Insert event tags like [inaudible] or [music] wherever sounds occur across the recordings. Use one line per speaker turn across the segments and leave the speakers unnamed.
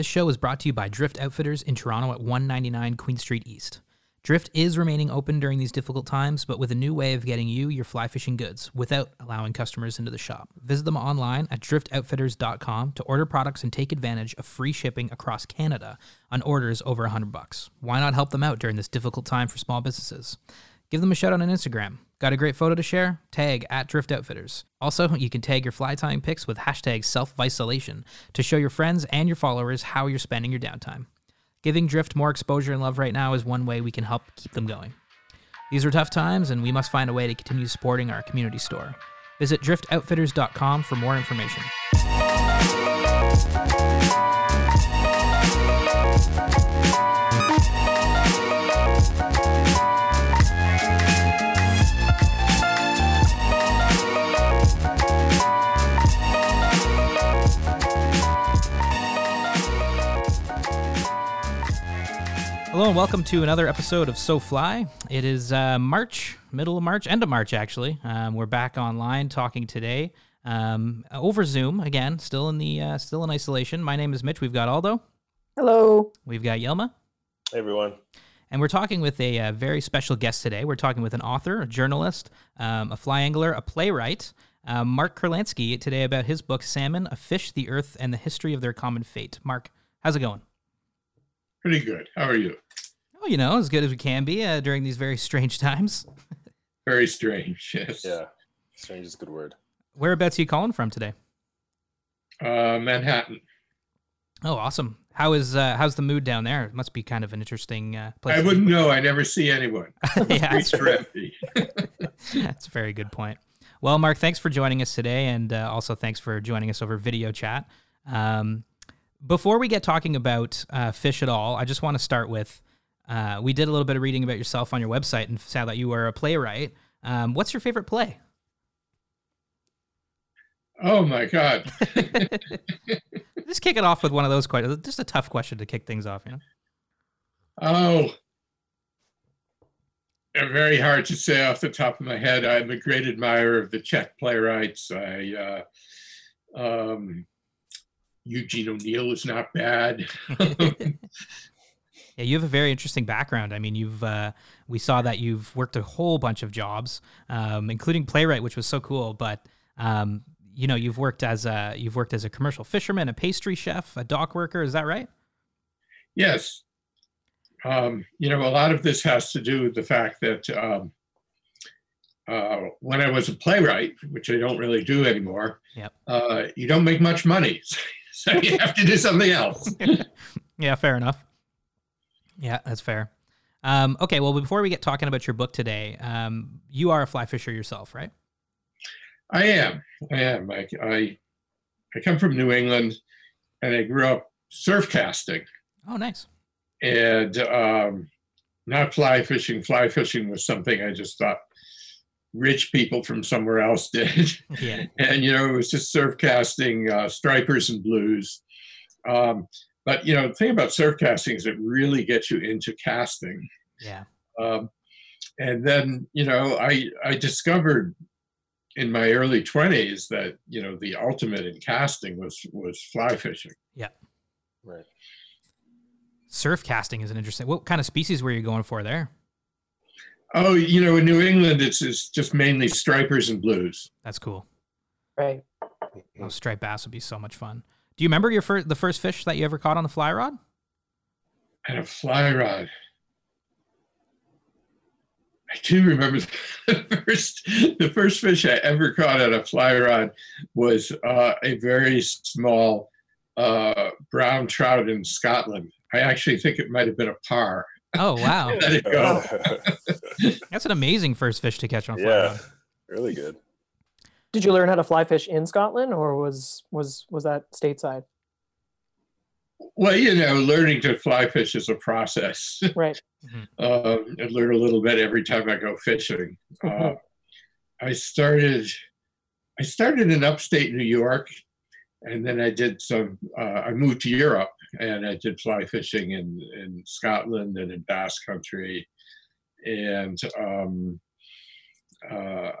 This show is brought to you by Drift Outfitters in Toronto at 199 Queen Street East. Drift is remaining open during these difficult times, but with a new way of getting you your fly fishing goods without allowing customers into the shop. Visit them online at driftoutfitters.com to order products and take advantage of free shipping across Canada on orders over 100 bucks. Why not help them out during this difficult time for small businesses? Give them a shout out on Instagram. Got a great photo to share? Tag at Drift Outfitters. Also, you can tag your fly tying pics with hashtag self-isolation to show your friends and your followers how you're spending your downtime. Giving Drift more exposure and love right now is one way we can help keep them going. These are tough times, and we must find a way to continue supporting our community store. Visit driftoutfitters.com for more information. Hello and welcome to another episode of So Fly. It is uh, March, middle of March, end of March actually. Um, we're back online talking today um, over Zoom again. Still in the uh, still in isolation. My name is Mitch. We've got Aldo.
Hello.
We've got Yelma.
Hey everyone.
And we're talking with a, uh very special guest today. We're talking with an author, a journalist, um, a fly angler, a playwright, uh, Mark Kurlansky, today about his book Salmon: A Fish, the Earth, and the History of Their Common Fate. Mark, how's it going?
Pretty good. How are you?
Oh, you know, as good as we can be uh, during these very strange times.
Very strange. Yes.
Yeah. Strange is a good word.
Whereabouts are you calling from today?
Uh, Manhattan.
Oh, awesome. How is uh, how's the mood down there? It must be kind of an interesting uh, place.
I wouldn't know. I never see anyone. [laughs]
yeah, that's,
Streets [laughs]
that's a very good point. Well, Mark, thanks for joining us today, and uh, also thanks for joining us over video chat. Um, before we get talking about uh, fish at all, I just want to start with uh, we did a little bit of reading about yourself on your website and saw that you were a playwright. Um, what's your favorite play?
Oh my God. [laughs] [laughs]
just kick it off with one of those questions. Just a tough question to kick things off, you know.
Oh. Very hard to say off the top of my head. I'm a great admirer of the Czech playwrights. I uh, um, Eugene O'Neill is not bad. [laughs] [laughs]
Yeah, you have a very interesting background. I mean, you've uh, we saw that you've worked a whole bunch of jobs, um, including playwright, which was so cool. But um, you know, you've worked as a you've worked as a commercial fisherman, a pastry chef, a dock worker. Is that right?
Yes. Um, you know, a lot of this has to do with the fact that um, uh, when I was a playwright, which I don't really do anymore,
Yep.
uh, you don't make much money. [laughs] [laughs] so you have to do something else. [laughs]
yeah, fair enough. Yeah, that's fair. Um, okay, well, before we get talking about your book today, um, you are a fly fisher yourself, right?
I am. I am. I, I, I come from New England and I grew up surf casting
Oh, nice.
and um, not fly fishing. Fly fishing was something I just thought rich people from somewhere else [laughs] did.
Yeah.
and you know it was just surf casting uh, stripers and blues um, but you know the thing about surf casting is it really gets you into casting
Yeah.
um, and then you know i i discovered in my early 20s that you know the ultimate in casting was was fly fishing Yeah.
Right.
Surf casting is an interesting. What kind of species were you going for there?
Oh you know in new england it's, it's just mainly stripers and blues
That's cool.
Right.
Oh, striped bass would be so much fun. Do you remember your first the first fish that you ever caught on the fly rod?
and a fly rod I do remember the [laughs] first the first fish I ever caught on a fly rod was uh, a very small uh, brown trout in Scotland. I actually think it might have been a parr.
Oh wow, [laughs]
Let it go. [laughs]
that's an amazing first fish to catch on fly
yeah.
rod.
Really good.
Did you learn how to fly fish in Scotland, or was was was that stateside?
Well, you know, learning to fly fish is a process.
Right.
uh, [laughs] I learn a little bit every time I go fishing. Uh, I started, I started in upstate New York, and then I did some. Uh, I moved to Europe, and I did fly fishing in in Scotland and in Basque Country, and um, uh,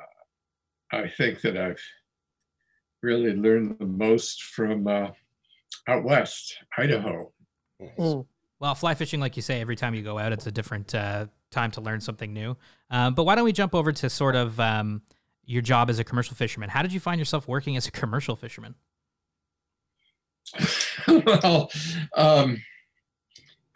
I think that I've really learned the most from uh, out west, Idaho.
Mm.
Well, fly fishing, like you say, every time you go out, it's a different uh, time to learn something new. Um, but why don't we jump over to sort of um, your job as a commercial fisherman? How did you find yourself working as a commercial fisherman? [laughs]
well, um,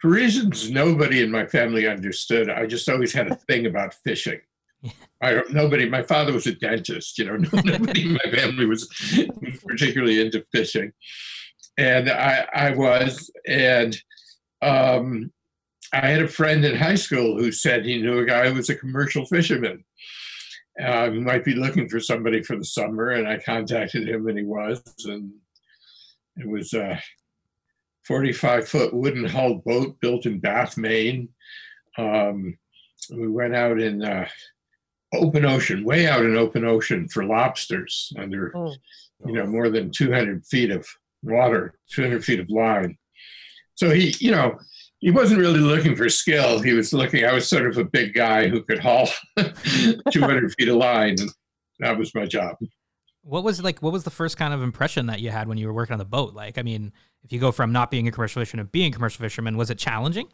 for reasons nobody in my family understood, I just always had a thing about fishing. [laughs] I don't. Nobody. My father was a dentist. You know, [laughs] nobody in my family was particularly into fishing, and I, I was. And um, I had a friend in high school who said he knew a guy who was a commercial fisherman. Uh, might be looking for somebody for the summer, and I contacted him, and he was, and it was a 45 foot wooden hulled boat built in Bath, Maine. Um, we went out in uh, open ocean, way out in open ocean for lobsters under,
Mm.
you know, more than 200 feet of water, 200 feet of line. So he, you know, he wasn't really looking for skill. He was looking, I was sort of a big guy who could haul [laughs] 200 feet of line. And that was my job.
What was like? What was the first kind of impression that you had when you were working on the boat? Like, I mean, if you go from not being a commercial fisherman to being a commercial fisherman, was it challenging?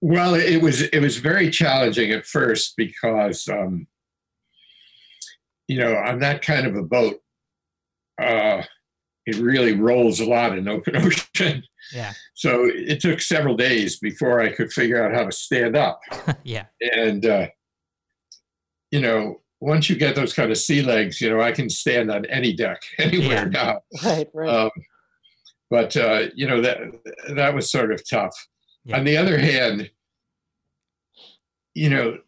Well, it was it was very challenging at first because um, you know on that kind of a boat, uh, it really rolls a lot in open [laughs] ocean.
Yeah,
So it took several days before I could figure out how to stand up. [laughs]
yeah,
And uh, you know, once you get those kind of sea legs, you know, I can stand on any deck [laughs] anywhere now. [laughs]
Right, right.
Um, but uh, you know that that was sort of tough.
Yeah.
On the other hand, you know,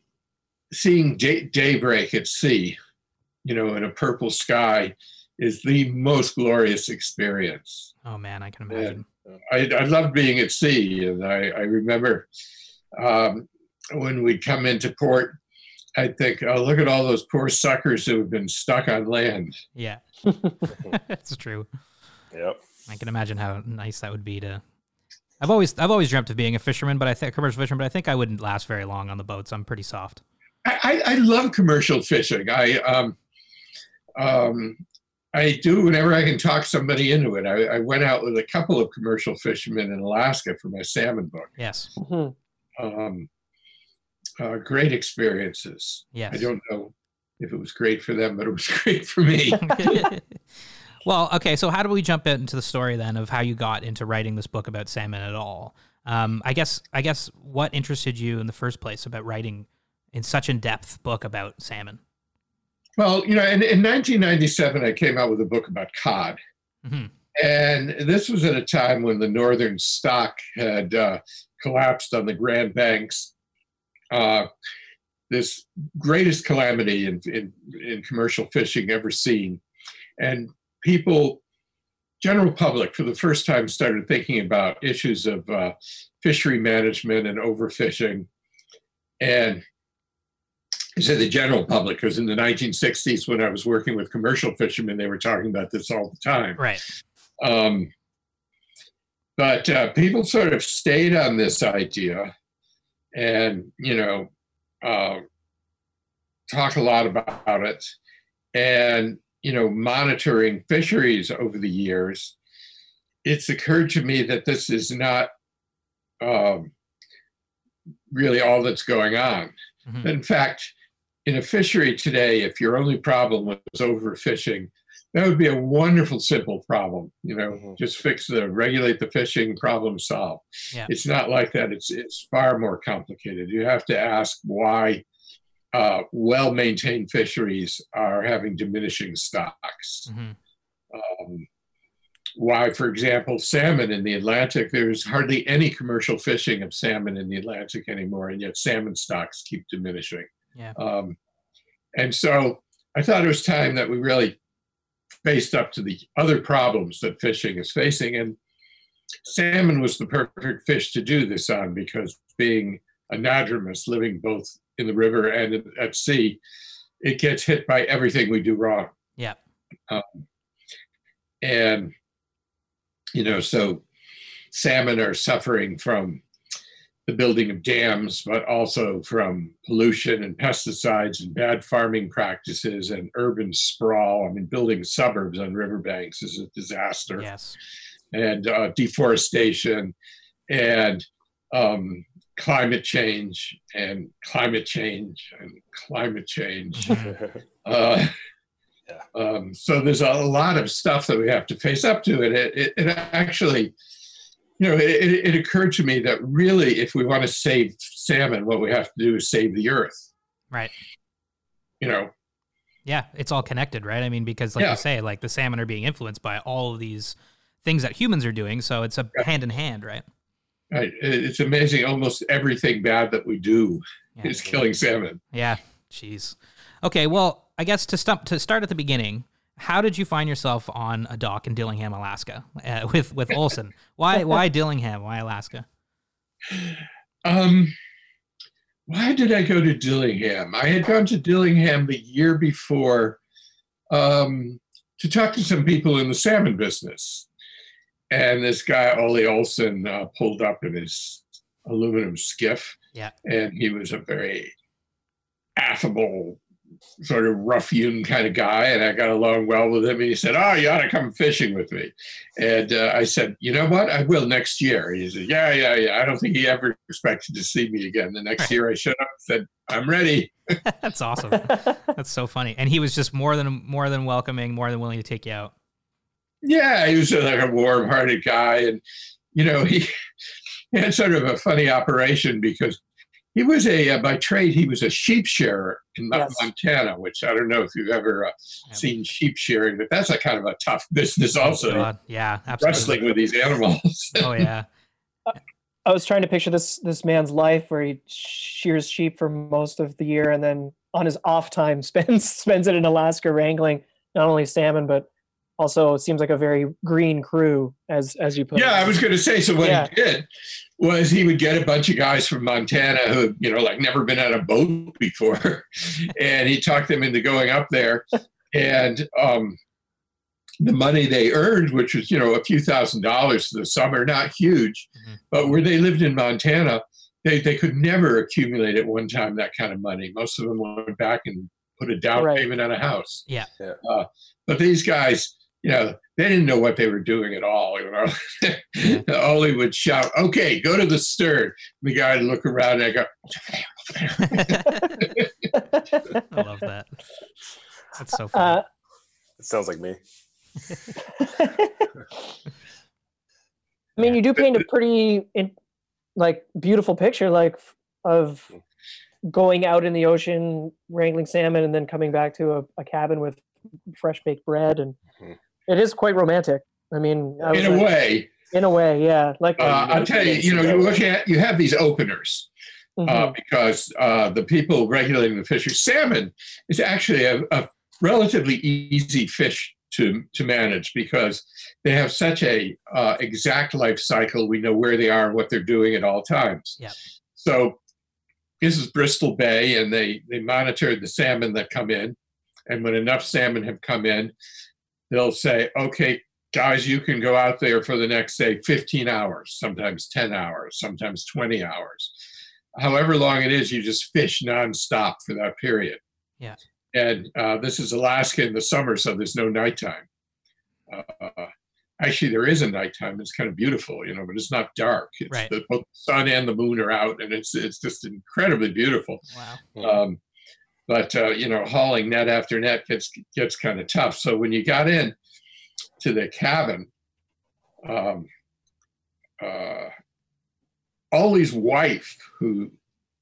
seeing day, daybreak at sea, you know, in a purple sky, is the most glorious experience.
Oh man, I can
Yeah.
imagine.
I, I love being at sea, and I, I remember um, when we'd come into port, I'd think, "Oh, look at all those poor suckers who have been stuck on land."
Yeah, [laughs] that's true.
Yep.
I can imagine how nice that would be to. I've always I've always dreamt of being a fisherman, but I think commercial fisherman, but I think I wouldn't last very long on the boats. I'm pretty soft.
I, I, I love commercial fishing. I um, um, I do whenever I can talk somebody into it. I, I went out with a couple of commercial fishermen in Alaska for my salmon book.
Yes,
Mhm.
Um, uh, great experiences.
yes.
I don't know if it was great for them, but it was [laughs] great for me. [laughs] [laughs]
well, okay. So how do we jump into the story then of how you got into writing this book about salmon at all? Um, I guess I guess what interested you in the first place about writing in such in depth book about salmon?
well, you know, in, in 1997, I came out with a book about cod.
hmm
And this was at a time when the northern stock had uh, collapsed on the Grand Banks. Uh, this greatest calamity in, in, in commercial fishing ever seen. And people, general public, for the first time started thinking about issues of uh, fishery management and overfishing. And I say the general public, because in the 1960s, when I was working with commercial fishermen, they were talking about this all the time.
Right.
Um, but uh, people sort of stayed on this idea and, you know, uh, talk a lot about it. And, you know, monitoring fisheries over the years, it's occurred to me that this is not um, really all that's going on.
Mhm.
In fact, in a fishery today, if your only problem was overfishing, that would be a wonderful, simple problem. You know,
Mhm.
just fix the regulate the fishing, problem solved.
Yeah.
It's not like that. It's it's far more complicated. You have to ask why uh, well-maintained fisheries are having diminishing stocks.
hmm
Um, why, for example, salmon in the Atlantic, there's hardly any commercial fishing of salmon in the Atlantic anymore, and yet salmon stocks keep diminishing.
Yeah.
Um, and so I thought it was time that we really faced up to the other problems that fishing is facing. And salmon was the perfect fish to do this on because being anadromous, living both in the river and at sea, it gets hit by everything we do wrong.
Yeah.
Um, and, you know, so salmon are suffering from the building of dams, but also from pollution and pesticides and bad farming practices and urban sprawl. I mean, building suburbs on riverbanks is a disaster,
Yes.
and uh, deforestation and um, climate change and climate change and climate change. [laughs] Uh,
Yeah.
um, so there's a lot of stuff that we have to face up to, and it, it, it actually, you know, it, it, it occurred to me that really, if we want to save salmon, what we have to do is save the earth.
Right.
You know,
Yeah, it's all connected, right? I mean, because like
Yeah.
you say, like the salmon are being influenced by all of these things that humans are doing, so it's a
Yeah.
hand in hand, right?
right? It's amazing. Almost everything bad that we do
Yeah.
is killing salmon.
Yeah. Jeez. Okay, well, I guess to stump to start at the beginning, how did you find yourself on a dock in Dillingham, Alaska, uh, with with Olson? Why why [laughs] Dillingham? Why Alaska?
Um, why did I go to Dillingham? I had gone to Dillingham the year before um, to talk to some people in the salmon business. And this guy, Ollie Olson, uh, pulled up in his aluminum skiff.
Yeah.
And he was a very affable, sort of rough hewn kind of guy. And I got along well with him. And he said, Oh, you ought to come fishing with me. And uh, I said, You know what? I will next year. He said, Yeah, yeah, yeah. I don't think he ever expected to see me again. The next year I showed up and said, I'm ready. [laughs] [laughs]
That's awesome. That's so funny. And he was just more than more than welcoming, more than willing to take you out.
Yeah, he was like a warm hearted guy. And, you know, [laughs] he had sort of a funny operation because he was a, uh, by trade, he was a sheep shearer in
Yes.
Montana, which I don't know if you've ever uh,
Yeah.
seen sheep shearing, but that's a kind of a tough business also.
God, yeah, absolutely.
Wrestling with these animals. [laughs]
Oh yeah.
I was trying to picture this this man's life where he shears sheep for most of the year and then on his off time [laughs] spends spends it in Alaska wrangling not only salmon but also seems like a very green crew as as you put it.
Yeah, I was going to say. So what
Yeah.
he did was he would get a bunch of guys from Montana who, you know, like never been on a boat [laughs] before, and he talked them into going up there, and um, the money they earned, which was you know a few thousand dollars for the summer, not huge,
Mhm.
but where they lived in Montana, they they could never accumulate at one time that kind of money. Most of them went back and put a down
Right.
payment on a house.
Yeah.
Yeah.
Uh, but these guys, you know, they didn't know what they were doing at all. You know, [laughs] Ollie would shout, "Okay, go to the stern." The guy would look around and I go, [laughs]
I love that. That's so funny.
uh,
It sounds like me. [laughs]
I mean, you do paint a pretty, in, like, beautiful picture, like, of going out in the ocean, wrangling salmon, and then coming back to a, a cabin with fresh baked bread, and
Mhm.
It is quite romantic. I mean, I
in a
like-
way,
in a way, yeah. Like,
uh, I'll tell you, you know, you look at you have these openers
Mhm.
uh, because uh, the people regulating the fisheries, salmon is actually a, a relatively easy fish to to manage because they have such a uh, exact life cycle. We know where they are and what they're doing at all times.
Yep.
So this is Bristol Bay, and they they monitor the salmon that come in, and when enough salmon have come in, they'll say, okay. Guys, you can go out there for the next, say, 15 hours, sometimes 10 hours, sometimes 20 hours. However long it is, you just fish nonstop for that period.
Yeah.
And uh, this is Alaska in the summer, so there's no nighttime. Uh, actually, there is a nighttime. It's kind of beautiful, you know, but it's not dark. It's
Right.
the, both the sun and the moon are out, and it's it's just incredibly beautiful.
wow.
Um, but uh, you know, hauling net after net gets gets kind of tough. So when you got in to the cabin, um, uh, Ollie's wife, who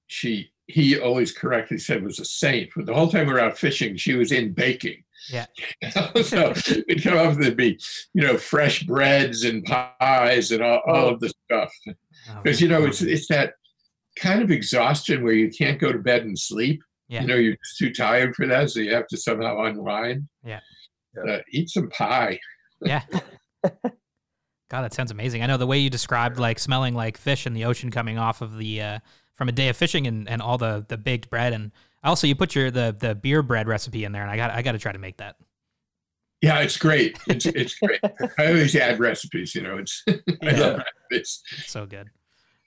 she he always correctly said was a saint, but the whole time we were out fishing, she was in baking.
Yeah. [laughs]
so we'd come up there'd be, you know, fresh breads and pies and all, all of the stuff.
Oh,
Because you know, it's it's that kind of exhaustion where you can't go to bed and sleep.
Yeah.
You know, you're just too tired for that, so you have to somehow unwind.
Yeah.
Uh, eat some pie.
yeah. [laughs] God, that sounds amazing. I know the way you described like smelling like fish in the ocean coming off of the uh, from a day of fishing and, and all the the baked bread and also you put your the the beer bread recipe in there and I got I got to try to make that.
Yeah, it's great. [laughs] It's it's great. I always add recipes. You know, it's [laughs] I
Yeah.
love recipes.
So good.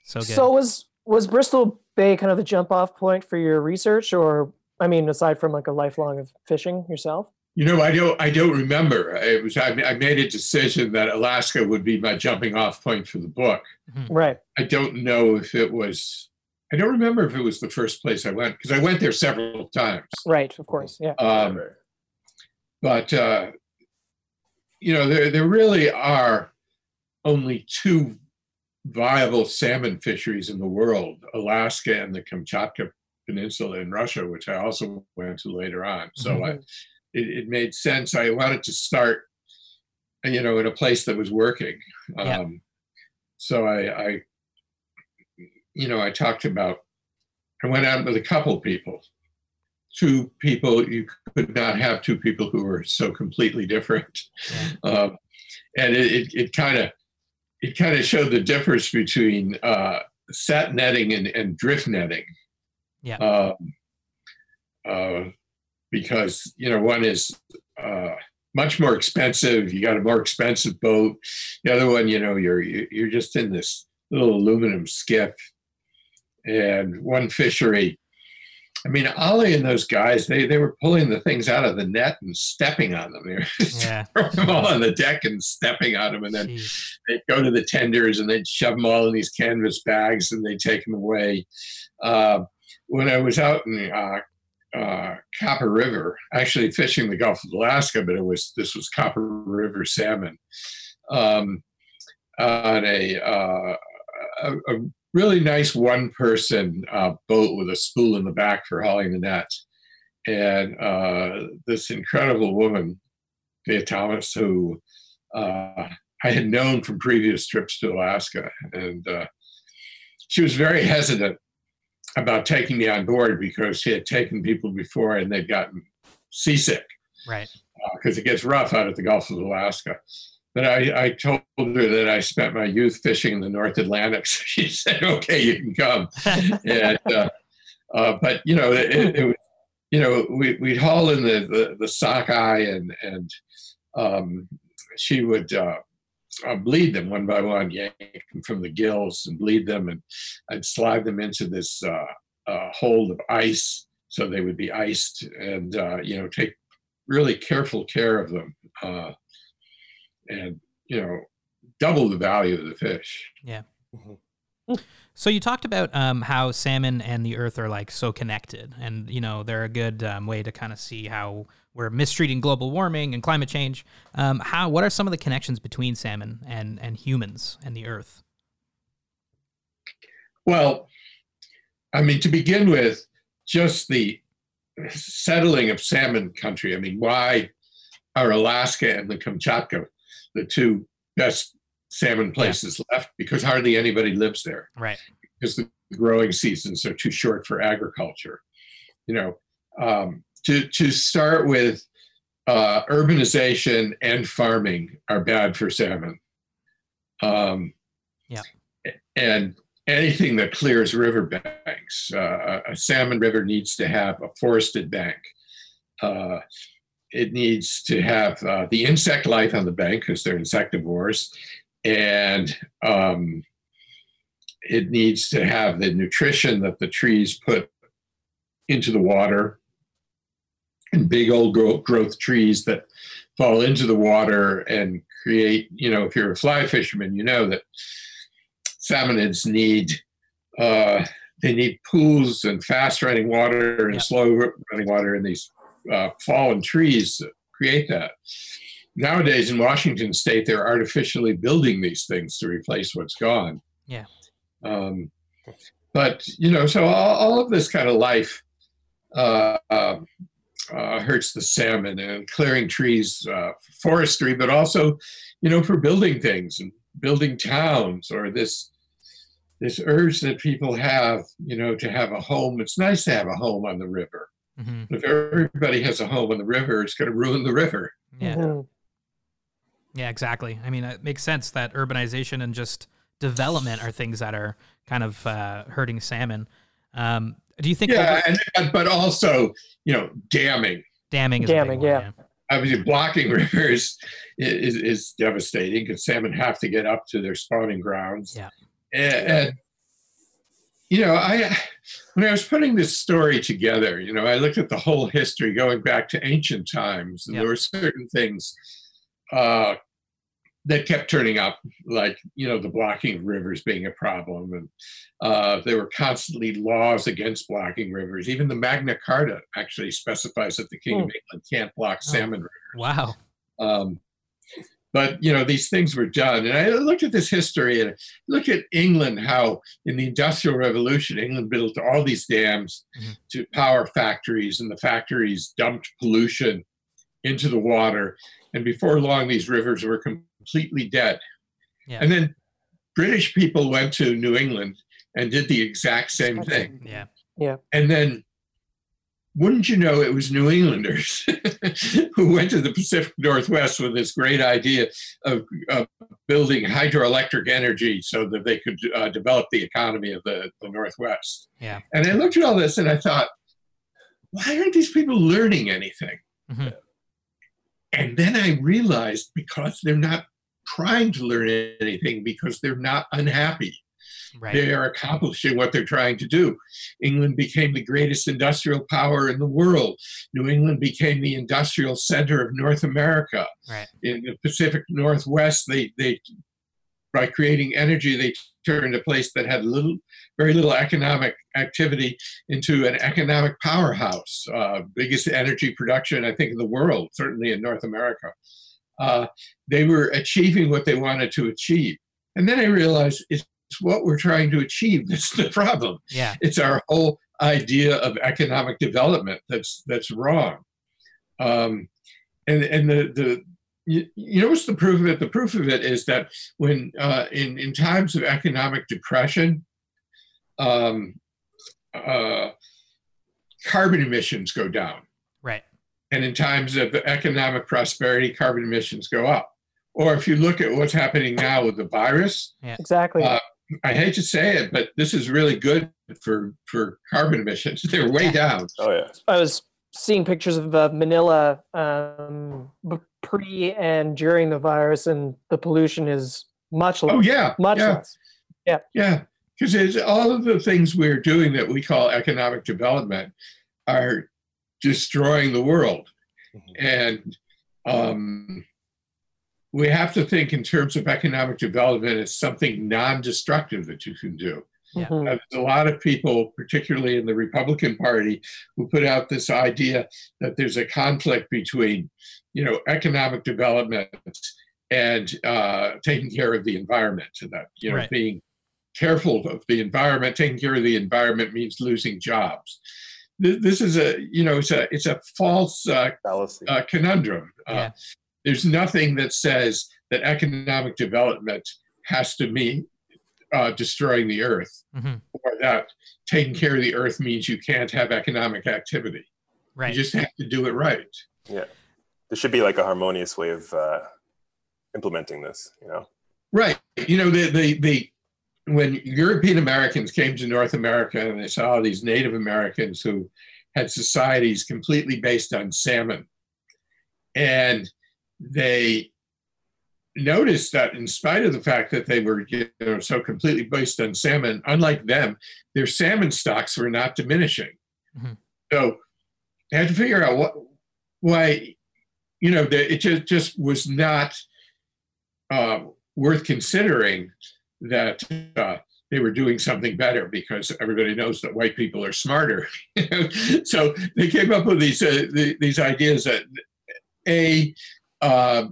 So good.
So was was Bristol Bay kind of the jump off point for your research, or I mean, aside from like a lifelong of fishing yourself?
You know, I don't. I don't remember. It was. I, I made a decision that Alaska would be my jumping off point for the book.
Right.
I don't know if it was. I don't remember if it was the first place I went because I went there several times.
Right. Of course. Yeah.
Um, but uh, you know, there there really are only two viable salmon fisheries in the world: Alaska and the Kamchatka Peninsula in Russia, which I also went to later on. So I, it, it made sense. I wanted to start, you know, in a place that was working.
Yeah.
Um, so I, I, you know, I talked about. I went out with a couple people two people you could not have two people who were so completely different [laughs] um, and it, it, it kind of it kind of showed the difference between uh, set netting and, and drift netting.
Yeah.
um, uh, because you know one is uh, much more expensive you got a more expensive boat. The other one you know you're you're just in this little aluminum skiff and one fishery I mean, Ollie and those guys, they, they were pulling the things out of the net and stepping on them. [laughs] They were
Yeah.
throwing them all on the deck and stepping on them. And then
Jeez.
they'd go to the tenders and they'd shove them all in these canvas bags and they'd take them away. Uh, when I was out in uh, uh, Copper River, actually fishing the Gulf of Alaska, but it was this was Copper River salmon um, on a, uh, a, a really nice one person uh, boat with a spool in the back for hauling the net. And uh, this incredible woman, Thea Thomas, who uh, I had known from previous trips to Alaska. And uh, she was very hesitant about taking me on board because she had taken people before and they'd gotten seasick
Right.
because it gets rough out at the Gulf of Alaska. But I, I told her that I spent my youth fishing in the North Atlantic. [laughs] So she said, "Okay, you can come." and uh, uh, but you know, it, it, was you know we we'd haul in the the, the sockeye and and um, she would uh, uh, bleed them one by one, yank them from the gills and bleed them, and I'd slide them into this uh, uh, hold of ice so they would be iced, and you know take really careful care of them, and you know double the value of the fish. Yeah.
So you talked about um, how salmon and the earth are like so connected, and you know they're a good um, way to kind of see how we're mistreating global warming and climate change. Um, how? What are some of the connections between salmon and and humans and the earth?
Well, I mean, to begin with, just the settling of salmon country. I mean, why are Alaska and the Kamchatka the two best salmon places left? Because hardly anybody lives there.
Right.
because the growing seasons are too short for agriculture. You know, um, to to start with, uh, urbanization and farming are bad for salmon. Um,
Yeah.
And anything that clears riverbanks, uh, a salmon river needs to have a forested bank. Uh, it needs to have uh, the insect life on the bank because they're insectivores, and um, it needs to have the nutrition that the trees put into the water and big old grow- growth trees that fall into the water and create you know if you're a fly fisherman you know that salmonids need uh, they need pools and fast running water and
Yeah.
slow running water and these uh, fallen trees that create that nowadays in washington state they're artificially building these things to replace what's gone
Yeah.
um, but you know, so all, all of this kind of life uh, um, uh, hurts the salmon and clearing trees, uh, forestry, but also, you know, for building things and building towns or this this urge that people have, you know, to have a home. It's nice to have a home on the river.
Hmm
If everybody has a home on the river, it's going to ruin the river.
Yeah.
Mhm.
Yeah. Exactly. I mean, it makes sense that urbanization and just development are things that are kind of uh, hurting salmon. Um, do you think
Yeah,
over-
and but also, you know, damming.
damming is a big
Damming,
one,
yeah.
obviously blocking [laughs] rivers is, is devastating because salmon have to get up to their spawning grounds.
Yeah.
And, and you know, I when I was putting this story together, you know, I looked at the whole history going back to ancient times, and
Yeah.
there were certain things uh, that kept turning up, like you know, the blocking of rivers being a problem, and uh, there were constantly laws against blocking rivers. Even the Magna Carta actually specifies that the King of England can't block
Oh.
salmon rivers.
Wow.
um, but you know these things were done, and I looked at this history and look at England. How in the Industrial Revolution, England built all these dams
Mhm.
to power factories, and the factories dumped pollution into the water. And before long, these rivers were completely dead.
Yeah.
And then British people went to New England and did the exact same thing.
yeah Yeah.
And then, wouldn't you know, it was New Englanders [laughs] who went to the Pacific Northwest with this great idea of, of building hydroelectric energy so that they could uh, develop the economy of the, the Northwest.
Yeah.
And I looked at all this and I thought, why aren't these people learning anything?
Mhm.
And then I realized because they're not trying to learn anything because they're not unhappy
Right.
they are accomplishing what they're trying to do. England became the greatest industrial power in the world. New England became the industrial center of North America.
Right.
In the Pacific Northwest, they, they by creating energy, they turned a place that had little, very little economic activity into an economic powerhouse. Uh, biggest energy production, I think, in the world, certainly in North America. Uh, they were achieving what they wanted to achieve. And then I realized it's what we're trying to achieve that's the problem.
Yeah.
It's our whole idea of economic development that's that's wrong. Um, and and the the you, you know what's the proof of it? The proof of it is that when uh, in in times of economic depression, um, uh, carbon emissions go down,
Right.
and in times of economic prosperity, carbon emissions go up. Or if you look at what's happening now with the virus, yeah.
Exactly.
Uh, I hate to say it, but this is really good for for carbon emissions. [laughs] They're way down.
Oh yeah.
I was seeing pictures of uh, Manila um, pre and during the virus, and the pollution is much less.
Oh
less.
yeah,
much
yeah,
less.
yeah. Yeah, Because it's all of the things we're doing that we call economic development are destroying the world,
Mhm.
and um, we have to think in terms of economic development as something non-destructive that you can do.
Yeah.
Uh, There's a lot of people, particularly in the Republican Party, who put out this idea that there's a conflict between, you know, economic development and uh, taking care of the environment, and that you know,
Right.
being careful of the environment, taking care of the environment means losing jobs. Th- This is a, you know, it's a it's a false uh,
Fallacy.
uh, conundrum. Uh,
Yeah.
There's nothing that says that economic development has to mean uh, destroying the earth,
hmm
or that taking care of the earth means you can't have economic activity.
Right.
You just have to do it right. Yeah.
There should be like a harmonious way of uh, implementing this. You know.
Right. You know, the, the, the, when European Americans came to North America and they saw these Native Americans who had societies completely based on salmon, and they noticed that in spite of the fact that they were you know, so completely based on salmon, unlike them, their salmon stocks were not diminishing.
Mhm.
So they had to figure out what, why, you know, the, it just, just was not uh, worth considering that uh, they were doing something better because everybody knows that white people are smarter. [laughs] so they came up with these uh, the, these ideas that a uh,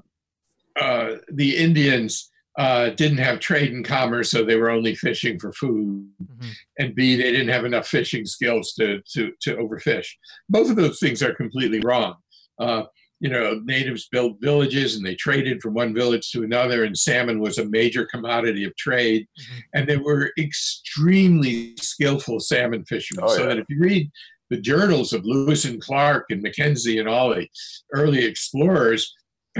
uh, the Indians uh, didn't have trade and commerce, so they were only fishing for food,
Mhm.
and B they didn't have enough fishing skills to to to overfish. Both of those things are completely wrong. Uh, you know, natives built villages and they traded from one village to another, and salmon was a major commodity of trade.
Mhm.
And they were extremely skillful salmon fishermen.
Oh,
so that if you read the journals of Lewis and Clark and Mackenzie and all the early explorers,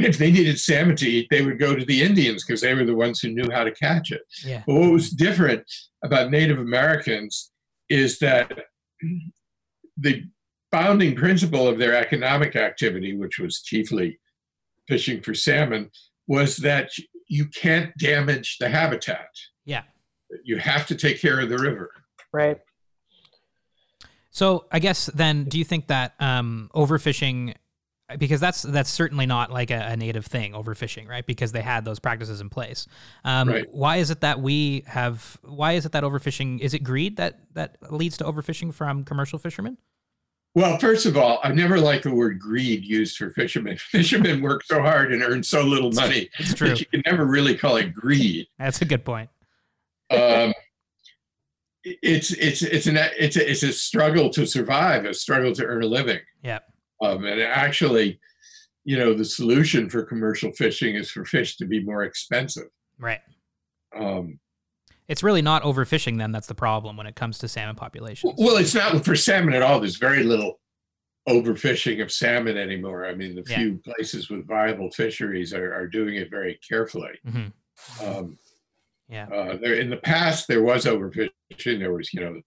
if they needed salmon to eat, they would go to the Indians because they were the ones who knew how to catch it.
Yeah.
But what was different about Native Americans is that the founding principle of their economic activity, which was chiefly fishing for salmon, was that you can't damage the habitat.
Yeah.
You have to take care of the river.
right?
So I guess then, do you think that um, overfishing, because that's that's certainly not like a, a, native thing, overfishing, right? Because they had those practices in place. Um, right. Why is it that we have? Why is it that overfishing? Is it greed that that leads to overfishing from commercial fishermen?
Well, first of all, I never like the word greed used for fishermen. [laughs] Fishermen work so hard and earn so little money
it's true.
that you can never really call it greed.
That's a good point.
Um, it's it's it's an it's a, it's a struggle to survive, a struggle to earn a living.
Yeah.
Um, and actually, you know, the solution for commercial fishing is for fish to be more expensive.
Right.
Um,
it's really not overfishing then that's the problem when it comes to salmon populations.
Well, it's not for salmon at all. There's very little overfishing of salmon anymore. I mean, the yeah. few places with viable fisheries are, are doing it very carefully.
Mm-hmm.
Um,
yeah.
Uh, there, in the past, there was overfishing. There was, you know,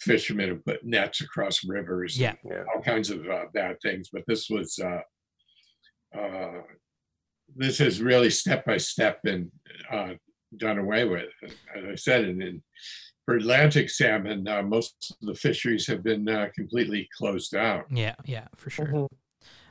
fishermen who put nets across rivers.
Yeah.
all kinds of uh, bad things. But this was, uh, uh, this has really step by step been uh, done away with. As I said, and in, for Atlantic salmon, uh, most of the fisheries have been uh, completely closed down.
Yeah, yeah, for sure. Mm-hmm.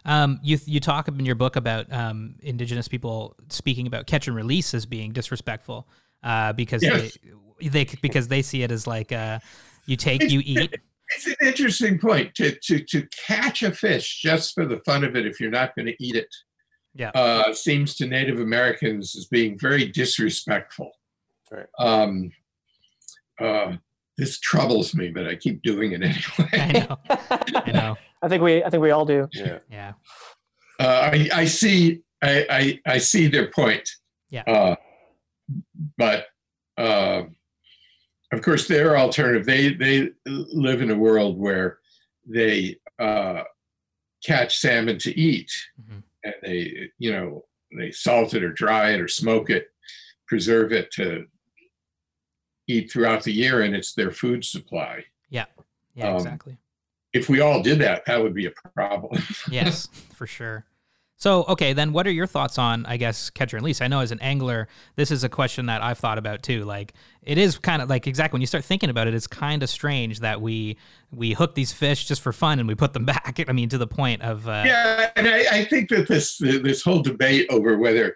Um, you you talk in your book about um, indigenous people speaking about catch and release as being disrespectful uh, because yes. they, they because they see it as like uh, you take
it's,
you eat.
It's an interesting point to to to catch a fish just for the fun of it if you're not going to eat it
yeah.
uh, seems to Native Americans as being very disrespectful.
Right.
Um, uh, this troubles me, but I keep doing it [laughs] anyway.
I know. I know. [laughs]
I think we I think we all do.
Yeah.
Yeah.
Uh, I, I see I, I, I see their point.
Yeah.
Uh, but uh, of course, their alternative. They they live in a world where they uh, catch salmon to eat. Mm-hmm. and they you know they salt it or dry it or smoke it preserve it to eat throughout the year and it's their food supply.
Yeah. Yeah um, exactly.
if we all did that that would be a problem. [laughs]
Yes for sure so, okay, then what are your thoughts on, I guess, catcher and release? I know as an angler, this is a question that I've thought about too. Like, it is kind of like exactly when you start thinking about it, it's kind of strange that we we hook these fish just for fun and we put them [laughs] back. I mean, to the point of
uh, yeah. And I, I, think that this this whole debate over whether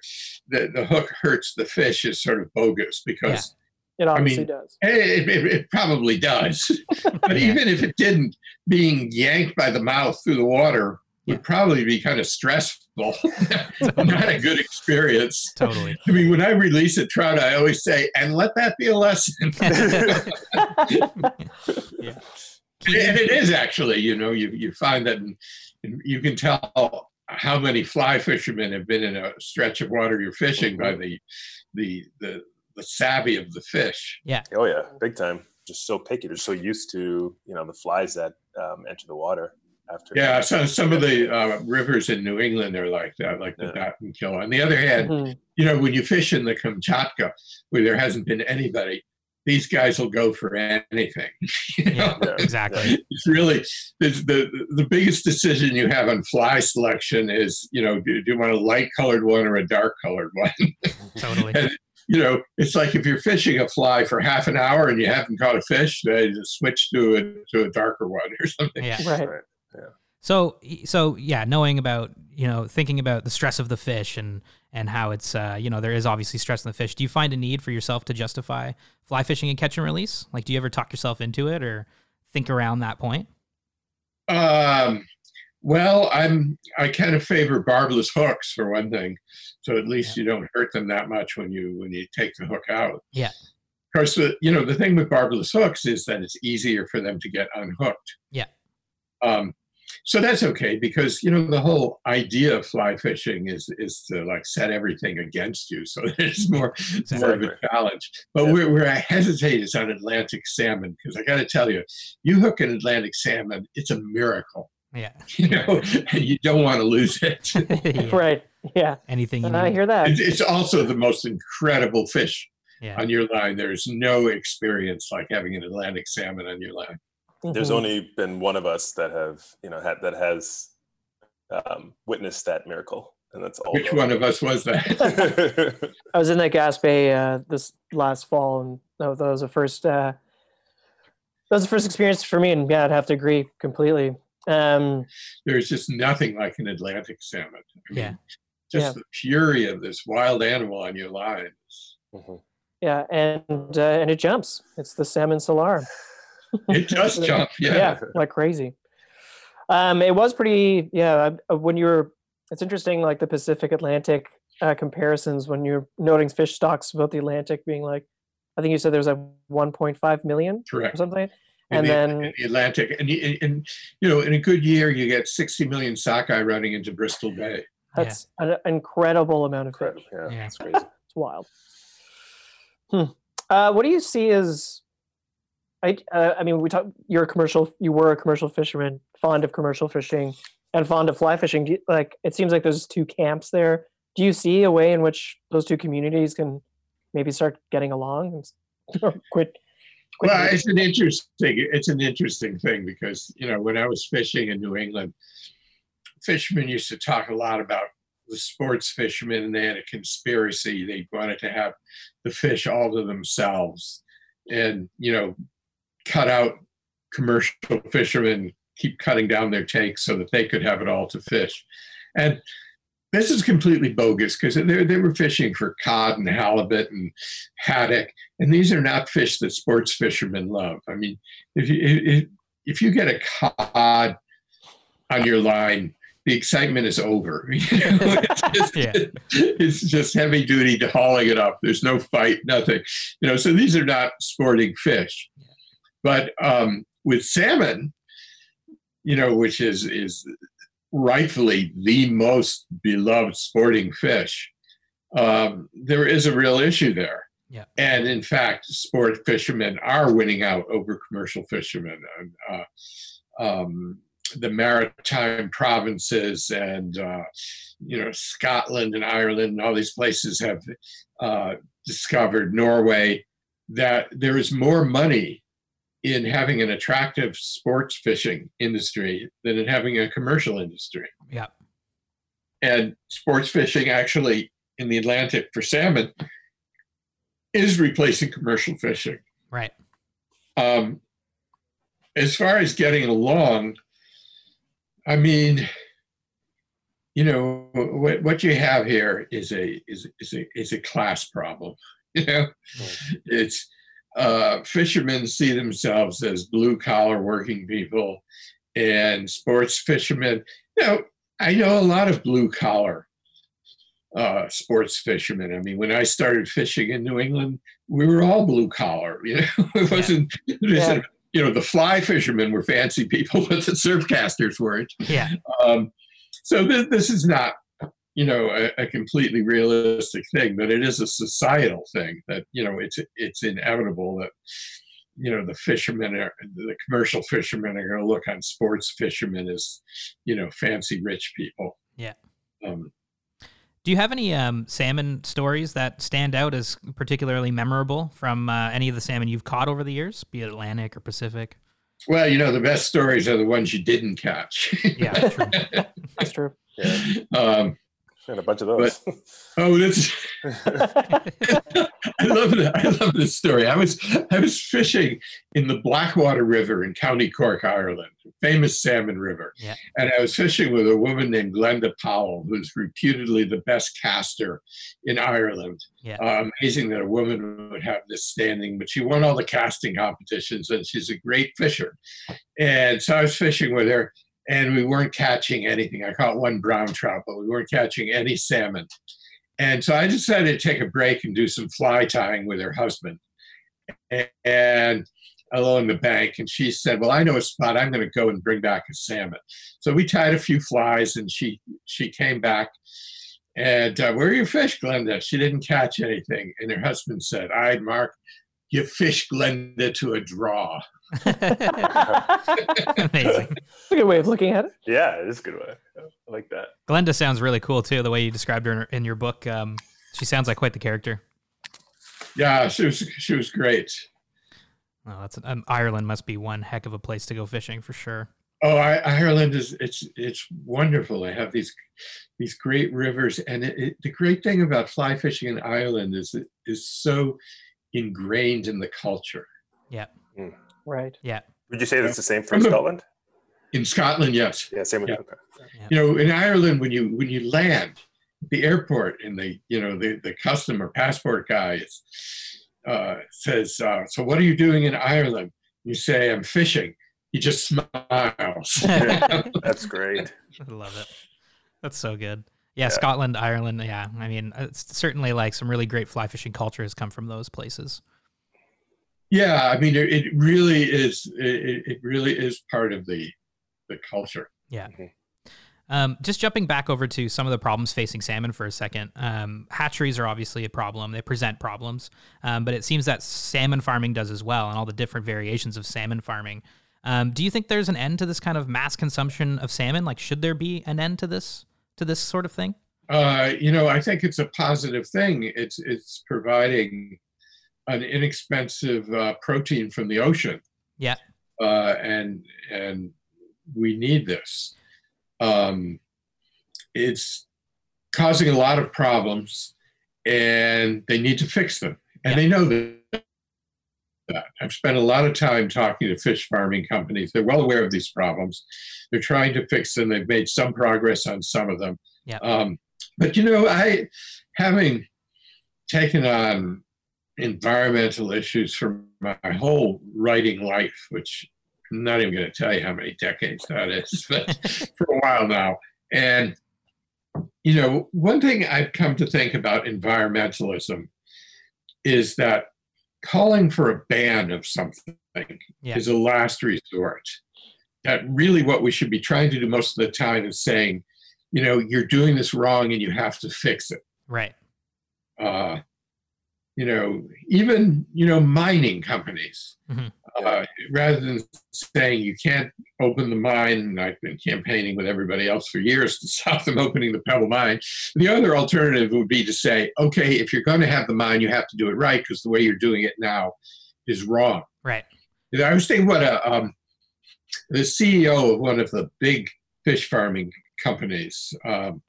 the, the hook hurts the fish is sort of bogus because.
Yeah. It obviously I mean, does.
It, it, it, probably does. [laughs] but [laughs] yeah. even if it didn't, being yanked by the mouth through the water would probably be kind of stressful. [laughs] Not a good experience.
Totally.
I mean, when I release a trout, I always say, and let that be a lesson. [laughs] [laughs] yeah. And it is actually, you know, you, you find that you can tell how many fly fishermen have been in a stretch of water you're fishing by the, the, the, the savvy of the fish.
Yeah.
Oh yeah, big time. Just so picky. They're so used to, you know, the flies that um, enter the water after.
Yeah, so some of the uh, rivers in New England are like that, like the yeah. Dardanelles. On the other hand, mm-hmm. you know, when you fish in the Kamchatka, where there hasn't been anybody, these guys will go for anything. [laughs]
You know? yeah,
exactly. It's really it's the the biggest decision you have on fly selection is you know do, do you want a light colored one or a dark colored one? [laughs]
totally.
and, you know, it's like if you're fishing a fly for half an hour and you haven't caught a fish, they just switch to a to a darker one or something.
Yeah,
right.
Yeah.
So so yeah, knowing about you know thinking about the stress of the fish and and how it's uh, you know there is obviously stress in the fish. Do you find a need for yourself to justify fly fishing and catch and release? Like, do you ever talk yourself into it or think around that point?
Um. Well, I'm I kind of favor barbless hooks for one thing, so at least yeah. you don't hurt them that much when you when you take the hook out.
Yeah.
Of course, the, you know the thing with barbless hooks is that it's easier for them to get unhooked.
Yeah.
Um, so that's okay because you know the whole idea of fly fishing is is to like set everything against you so [laughs] it's more exactly. more of a challenge. But yeah. where, where i hesitate is on atlantic salmon because i got to tell you you hook an atlantic salmon it's a miracle.
Yeah. [laughs]
You know and you don't want to lose it. [laughs]
Yeah. right yeah.
Anything
and i hear that.
It's also the most incredible fish yeah. on your line. There's no experience like having an atlantic salmon on your line
Mm-hmm. There's only been one of us that have, you know, had, that has um, witnessed that miracle, and that's all.
Which one of us was that? [laughs]
I was in that Gaspé uh, this last fall, and that was the first uh, was the first experience for me, and yeah, I'd have to agree completely. Um,
There's just nothing like an Atlantic salmon. I mean,
Yeah.
Just
Yeah.
the fury of this wild animal on your line.
Mhm.
yeah, and uh, and it jumps. It's the Salmo salar. [laughs]
It does jump. Yeah.
yeah, like crazy. Um, it was pretty. Yeah, uh, when you're, it's interesting, like the Pacific Atlantic uh, comparisons when you're noting fish stocks about the Atlantic being like, I think you said there was like 1.5 million or
Correct.
something,
In
and
the-
then
in the Atlantic, and, you- and you know, in a good year, you get 60 million sockeye running into Bristol Bay.
that's an incredible amount of fish.
Yeah,
Yeah.
it's crazy.
It's wild. Hmm. Uh, what do you see as? I uh, I mean, we talk. You're a commercial. You were a commercial fisherman, fond of commercial fishing, and fond of fly fishing. You, like, it seems like there's two camps there. Do you see a way in which those two communities can maybe start getting along and [laughs] or quit? quit
Well, it's an interesting, it's an interesting thing because you know when I was fishing in New England, fishermen used to talk a lot about the sports fishermen, and they had a conspiracy. They wanted to have the fish all to themselves, and you know, cut out commercial fishermen, keep cutting down their takes so that they could have it all to fish, and this is completely bogus because they, they were fishing for cod and halibut and haddock and these are not fish that sports fishermen love. I mean, if you if, if you get a cod on your line, the excitement is over. [laughs] You know, it's, just,
Yeah. [laughs]
it's just heavy duty to hauling it up. There's no fight, nothing. You know, so these are not sporting fish. But um, with salmon, you know, which is is rightfully the most beloved sporting fish, um, there is a real issue there.
Yeah.
And in fact, sport fishermen are winning out over commercial fishermen. And, uh, um, the maritime provinces and uh, you know Scotland and Ireland and all these places have uh, discovered Norway that there is more money in having an attractive sports fishing industry than in having a commercial industry.
Yeah.
And sports fishing actually in the Atlantic for salmon is replacing commercial fishing.
Right.
Um, as far as getting along, I mean, you know, what, what you have here is a is is a is a class problem. [laughs] You know, it's uh, fishermen see themselves as blue collar working people, and sports fishermen. You know, I know a lot of blue collar uh, sports fishermen. I mean, when I started fishing in New England, we were all blue collar. You know, [laughs] it wasn't.
Yeah.
You know, the fly fishermen were fancy people, [laughs] but the surf casters weren't.
Yeah.
Um, so this, this is not, you know, a, a completely realistic thing, but it is a societal thing that you know it's it's inevitable that you know the fishermen are the commercial fishermen are going to look on sports fishermen as you know fancy rich people.
Yeah.
Um,
Do you have any um, salmon stories that stand out as particularly memorable from uh, any of the salmon you've caught over the years, be it Atlantic or Pacific?
well, you know, the best stories are the ones you didn't catch.
Yeah, true. [laughs]
That's true.
Yeah, [laughs]
um,
and a bunch of those.
oh, that's. [laughs] I love it. I love this story. I was I was fishing in the Blackwater River in County Cork, Ireland, famous salmon river.
Yeah.
And I was fishing with a woman named Glenda Powell, who's reputedly the best caster in Ireland.
Yeah.
Uh, amazing that a woman would have this standing, but she won all the casting competitions and she's a great fisher. And so I was fishing with her and we weren't catching anything. I caught one brown trout, but we weren't catching any salmon. And so I decided to take a break and do some fly tying with her husband. And along the bank, and she said, "Well, I know a spot. I'm going to go and bring back a salmon." So we tied a few flies, and she she came back. And uh, where are your fish, Glenda? She didn't catch anything. And her husband said, "I'd Mark, you fish Glenda to a draw." [laughs]
Amazing.
That's a good way of looking at it.
yeah, it is a good way. I like that.
Glenda sounds really cool too. The way you described her in, in your book, um, she sounds like quite the character.
Yeah, she was she was great.
Oh, that's um, Ireland must be one heck of a place to go fishing for sure.
Oh, I, Ireland is it's it's wonderful. They have these these great rivers, and it, it, the great thing about fly fishing in Ireland is it is so ingrained in the culture.
Yeah.
Mm.
Right.
Yeah.
Would you say that's the same for
From the-
Scotland? [clears throat]
In Scotland, yes.
Yeah, same with
Yeah.
okay.
You know, in Ireland, when you when you land at the airport and the you know the the custom or passport guy is, uh, says, uh, "So what are you doing in Ireland?" You say, "I'm fishing." He just smiles. [laughs] [laughs]
That's great. [laughs]
I love it. That's so good. Yeah,
Yeah.
Scotland, Ireland. Yeah, I mean, it's certainly like some really great fly fishing culture has come from those places.
yeah, I mean, it, it really is. It, it really is part of the the culture. Yeah.
Um, just jumping back over to some of the problems facing salmon for a second. Um, hatcheries are obviously a problem. They present problems, um, but it seems that salmon farming does as well, and all the different variations of salmon farming. Um, do you think there's an end to this kind of mass consumption of salmon? Like, should there be an end to this to this sort of thing?
Uh, you know, I think it's a positive thing. It's it's providing an inexpensive uh, protein from the ocean.
Yeah.
Uh, and and we need this. Um, it's causing a lot of problems, and they need to fix them. And
Yeah.
they know that. I've spent a lot of time talking to fish farming companies. They're well aware of these problems. They're trying to fix them. They've made some progress on some of them.
Yeah.
Um, but you know, I having taken on environmental issues for my whole writing life, which I'm not even going to tell you how many decades that is, [laughs] but for a while now. And you know, one thing I've come to think about environmentalism is that calling for a ban of something
Yeah.
is a last resort. That really what we should be trying to do most of the time is saying, you know, you're doing this wrong and you have to fix it.
Right.
Uh, you know, even you know, mining companies,
Mhm.
uh, rather than saying you can't open the mine, and I've been campaigning with everybody else for years to [laughs] stop them opening the Pebble mine. The other alternative would be to say, okay, if you're going to have the mine, you have to do it right because the way you're doing it now is wrong.
Right.
I was thinking what a um, the CEO of one of the big fish farming companies um,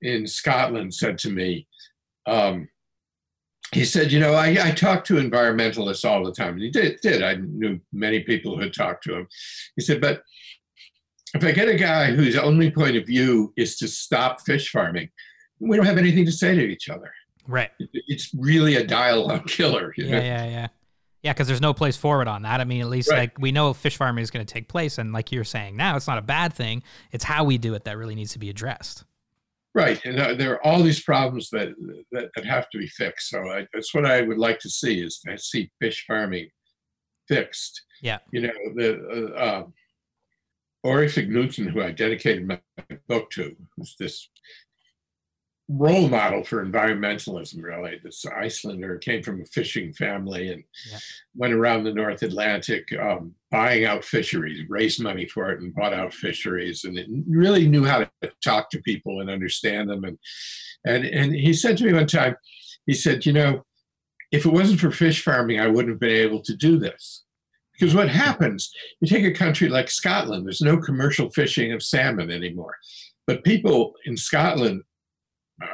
in Scotland said to me, um, he said, you know, I, I talk to environmentalists all the time. And he did, did. I knew many people who had talked to him. He said, but if I get a guy whose only point of view is to stop fish farming, we don't have anything to say to each other.
Right.
It's really a dialogue killer. You know?
Yeah, yeah, yeah. Yeah, because there's no place forward on that. I mean, at least
Right.
like we know fish farming is going to take place, and like you're saying now, it's not a bad thing. It's how we do it that really needs to be addressed.
Right, and uh, there are all these problems that that, that have to be fixed. So I, that's what I would like to see is to see fish farming fixed.
Yeah.
you know the uh, um, Newton, who I dedicated my book to, who's this role model for environmentalism. Really, this Icelander came from a fishing family and
Yeah.
went around the North Atlantic um, buying out fisheries, raised money for it, and bought out fisheries, and it really knew how to talk to people and understand them. And and and he said to me one time, he said, you know, if it wasn't for fish farming, I wouldn't have been able to do this. Because what happens, you take a country like Scotland, there's no commercial fishing of salmon anymore. But people in Scotland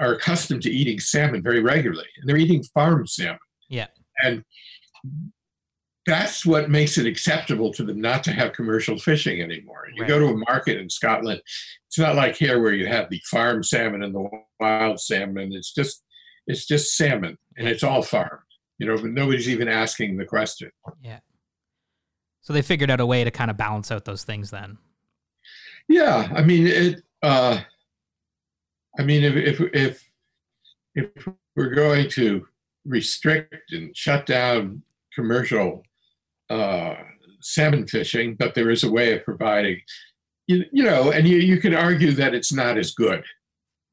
are accustomed to eating salmon very regularly, and they're eating farm salmon.
Yeah.
And that's what makes it acceptable to them not to have commercial fishing anymore. You
Right.
go to a market in Scotland, it's not like here where you have the farm salmon and the wild salmon. It's just it's just salmon and it's all farmed. You know, but nobody's even asking the question.
Yeah. So they figured out a way to kind of balance out those things then.
Yeah, I mean it. Uh, I mean, if if if if we're going to restrict and shut down commercial uh, salmon fishing, but there is a way of providing, you, you know, and you you can argue that it's not as good.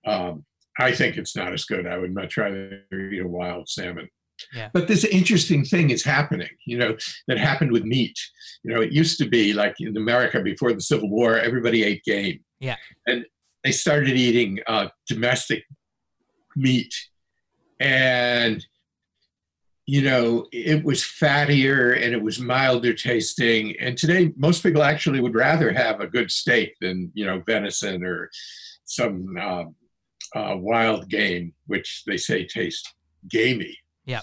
Um, I think it's not as good. I would much rather eat a wild salmon.
Yeah.
But this interesting thing is happening, you know, that happened with meat. You know, it used to be like in America before the Civil War, everybody ate game.
Yeah.
And they started eating uh, domestic meat. And, you know, it was fattier and it was milder tasting. And today, most people actually would rather have a good steak than, you know, venison or some um, uh, wild game, which they say tastes gamey.
Yeah.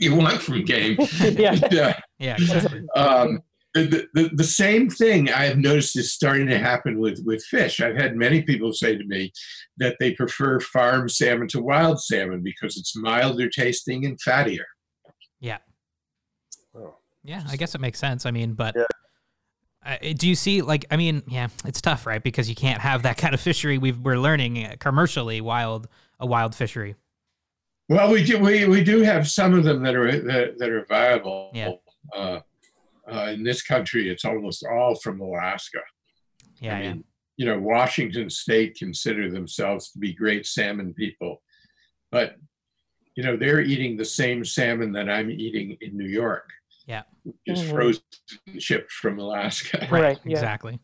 you want from game. [laughs] [laughs]
yeah.
yeah.
Yeah, exactly.
Um, the, the, the same thing I've noticed is starting to happen with, with fish. I've had many people say to me that they prefer farm salmon to wild salmon because it's milder tasting and fattier.
Yeah.
Oh.
Yeah, I guess it makes sense. I mean, but
Yeah.
uh, do you see like I mean, yeah, it's tough, right? Because you can't have that [laughs] kind of fishery. We've we're learning uh, commercially wild a wild fishery.
Well, we do we, we do have some of them that are that, that are viable.
Yeah.
Uh, uh, in this country, it's almost all from Alaska.
Yeah,
I
yeah.
mean, you know, Washington State consider themselves to be great salmon people, but you know, they're eating the same salmon that I'm eating in New York.
Yeah.
which is
Mhm.
frozen and shipped from Alaska.
Right, yeah. [laughs]
Exactly.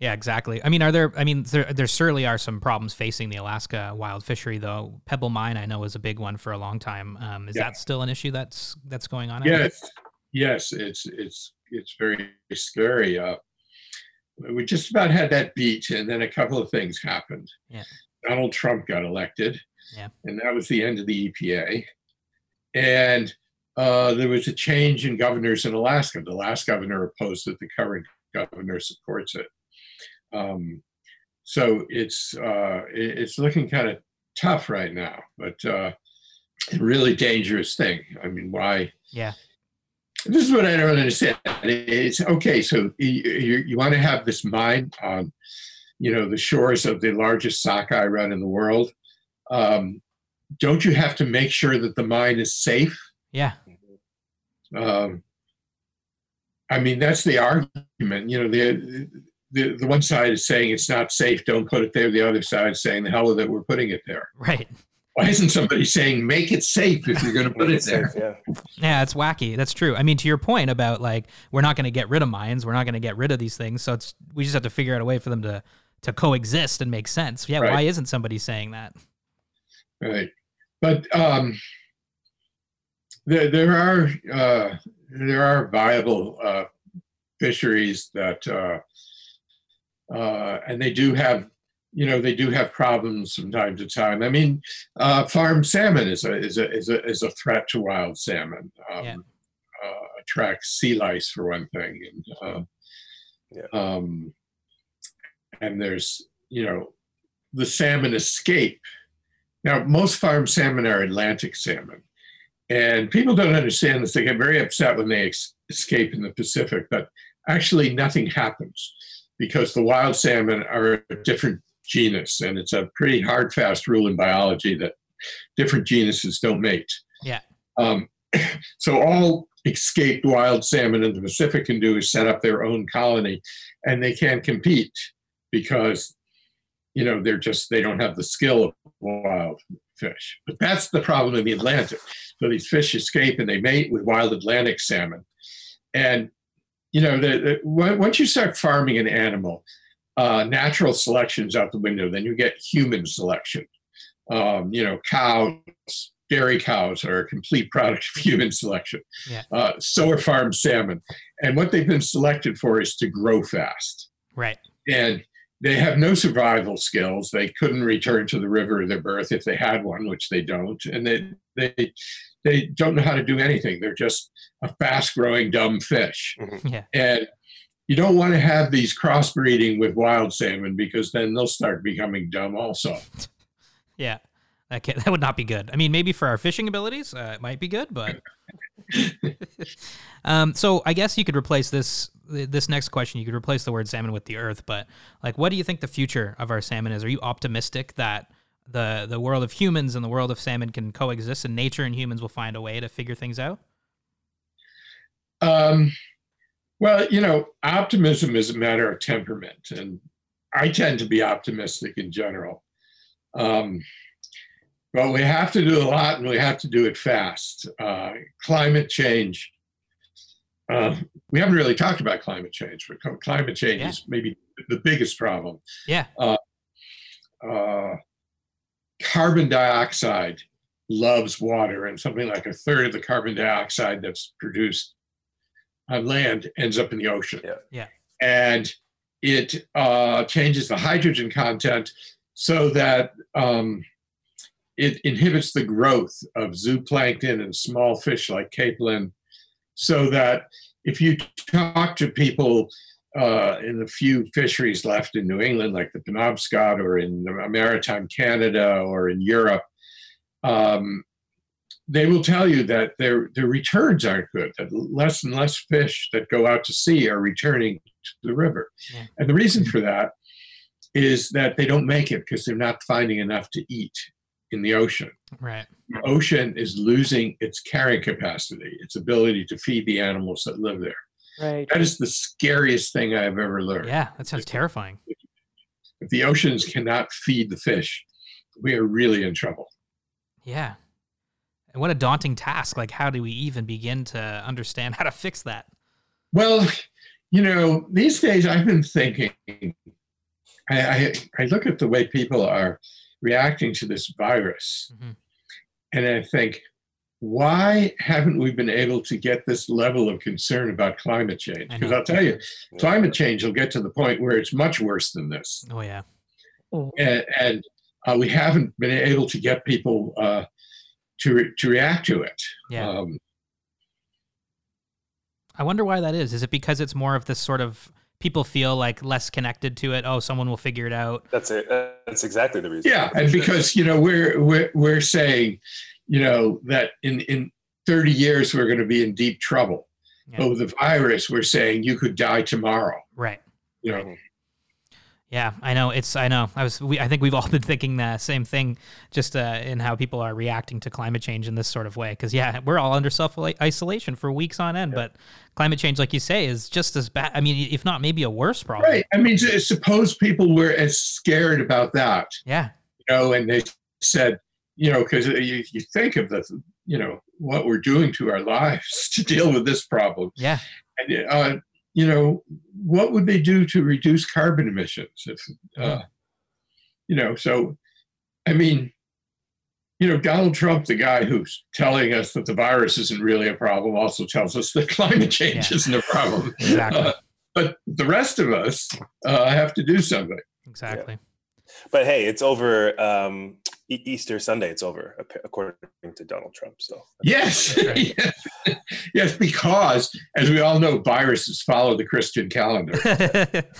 Yeah, exactly. I mean, are there? I mean, there there certainly are some problems facing the Alaska wild fishery, though. Pebble Mine, I know, was a big one for a long time. Um, is
Yeah.
that still an issue that's that's going on? out there?
Yes, yes, it's it's it's very scary. Uh, we just about had that beat, and then a couple of things happened.
Yeah.
Donald Trump got elected.
Yeah.
And that was the end of the EPA. And uh, there was a change in governors in Alaska. The last governor opposed it. The current governor supports it. Um, so it's uh, it's looking kind of tough right now, but uh, a really dangerous thing. I mean, why?
Yeah.
This is what I don't understand. It's okay. So you, you, you want to have this mine on, you know, the shores of the largest sockeye run in the world. Um, don't you have to make sure that the mine is safe?
Yeah.
Um, I mean, that's the argument. You know, the, the the one side is saying it's not safe, don't put it there. The other side is saying the hell with it, we're putting it there.
Right.
Why isn't somebody saying make it safe if you're going to put it there?
Yeah.
Yeah, it's wacky. That's true. I mean, to your point about like we're not going to get rid of mines, we're not going to get rid of these things, so it's we just have to figure out a way for them to to coexist and make sense. Yeah,
Right.
why isn't somebody saying that?
Right. But um, there, there are uh, there are viable uh, fisheries that uh, uh, and they do have you know they do have problems from time to time. I mean, uh, farm salmon is a is a is a is a threat to wild salmon. Um,
Yeah.
uh, attracts sea lice for one thing, and uh,
Yeah.
um, and there's you know the salmon escape. Now, most farm salmon are Atlantic salmon, and people don't understand this. They get very upset when they ex- escape in the Pacific, but actually nothing happens because the wild salmon are a different genus, and it's a pretty hard, fast rule in biology that different genuses don't mate.
Yeah.
Um, [clears throat] so all escaped wild salmon in the Pacific can do is set up their own colony, and they can't compete because you know they're just they don't have the skill of wild fish. But that's the problem in the Atlantic. So these fish escape and they mate with wild Atlantic salmon, and you know the, the, once you start farming an animal, uh, natural selection's out the window. Then you get human selection. Um, you know, cows, dairy cows are a complete product of [laughs] human selection.
Yeah.
Uh, so are farm salmon, and what they've been selected for is to grow fast
Right.
and they have no survival skills. They couldn't return to the river of their birth if they had one, which they don't, and they they they don't know how to do anything. They're just a fast-growing dumb fish,
Yeah.
and you don't want to have these crossbreeding with wild salmon because then they'll start becoming dumb also. [laughs]
Yeah. That, that would not be good. I mean, maybe for our fishing abilities, uh, it might be good, but. [laughs] um, so I guess you could replace this this next question. You could replace the word salmon with the earth, but like, what do you think the future of our salmon is? Are you optimistic that the the world of humans and the world of salmon can coexist, and nature and humans will find a way to figure things out?
Um, well, you know, optimism is a matter of temperament, and I tend to be optimistic in general. Um, but we have to do a lot, and we have to do it fast. Uh, climate change. Uh, we haven't really talked about climate change, but climate change
Yeah.
is maybe the biggest problem.
Yeah.
Uh, carbon dioxide loves water, and something like a third of the carbon dioxide that's produced on land ends up in the ocean.
Yeah.
Yeah.
And it uh, changes the hydrogen content so that um, it inhibits the growth of zooplankton and small fish like capelin, so that if you talk to people uh, in the few fisheries left in New England, like the Penobscot or in maritime Canada or in Europe, um, they will tell you that their, their returns aren't good, that less and less fish that go out to sea are returning to the river.
Yeah.
And the reason for that is that they don't make it because they're not finding enough to eat in the ocean.
Right.
The ocean is losing its carrying capacity, its ability to feed the animals that live there.
right.
That is the scariest thing I've ever learned.
Yeah, that sounds terrifying.
If the oceans cannot feed the fish, we are really in trouble.
Yeah. And what a daunting task. Like, how do we even begin to understand how to fix that?
Well, you know, these days I've been thinking, I, I, I look at the way people are reacting to this virus,
Mhm.
and I think, why haven't we been able to get this level of concern about climate change? Because. I'll tell you, climate change will get to the point where it's much worse than this.
Oh, yeah.
and, and uh, we haven't been able to get people uh, to re- to react to it.
Yeah.
Um,
I wonder why that is. Is it because it's more of this sort of people feel like less connected to it? Oh, someone will figure it out.
That's it. That's exactly the reason.
yeah, and because you know we're we're we're saying, you know, that in in 30 years we're going to be in deep trouble.
Yeah.
But with the virus, we're saying you could die tomorrow.
Right.
You know,
Yeah, I know. It's I know. I was. We, I think we've all [laughs] been thinking the same thing, just uh, in how people are reacting to climate change in this sort of way. Because yeah, we're all under self isolation for weeks on end. But climate change, like you say, is just as bad. I mean, if not, maybe a worse problem.
right? I mean, suppose people were as scared about that,
Yeah.
you know, and they said, you know, because you, you think of the, you know, what we're doing to our lives [laughs] to deal with this problem.
Yeah.
And, uh, you know, what would they do to reduce carbon emissions? If, uh, you know, so, I mean, you know, Donald Trump, the guy who's telling us that the virus isn't really a problem, also tells us that [laughs] climate change
Yeah.
isn't a problem.
Exactly.
Uh, but the rest of us uh, have to do something.
Exactly.
But hey, it's over. Um, E- Easter Sunday, it's over, according to Donald Trump. So
Yes,
right. [laughs]
yes, yes, because as we all know, viruses follow the Christian calendar. [laughs]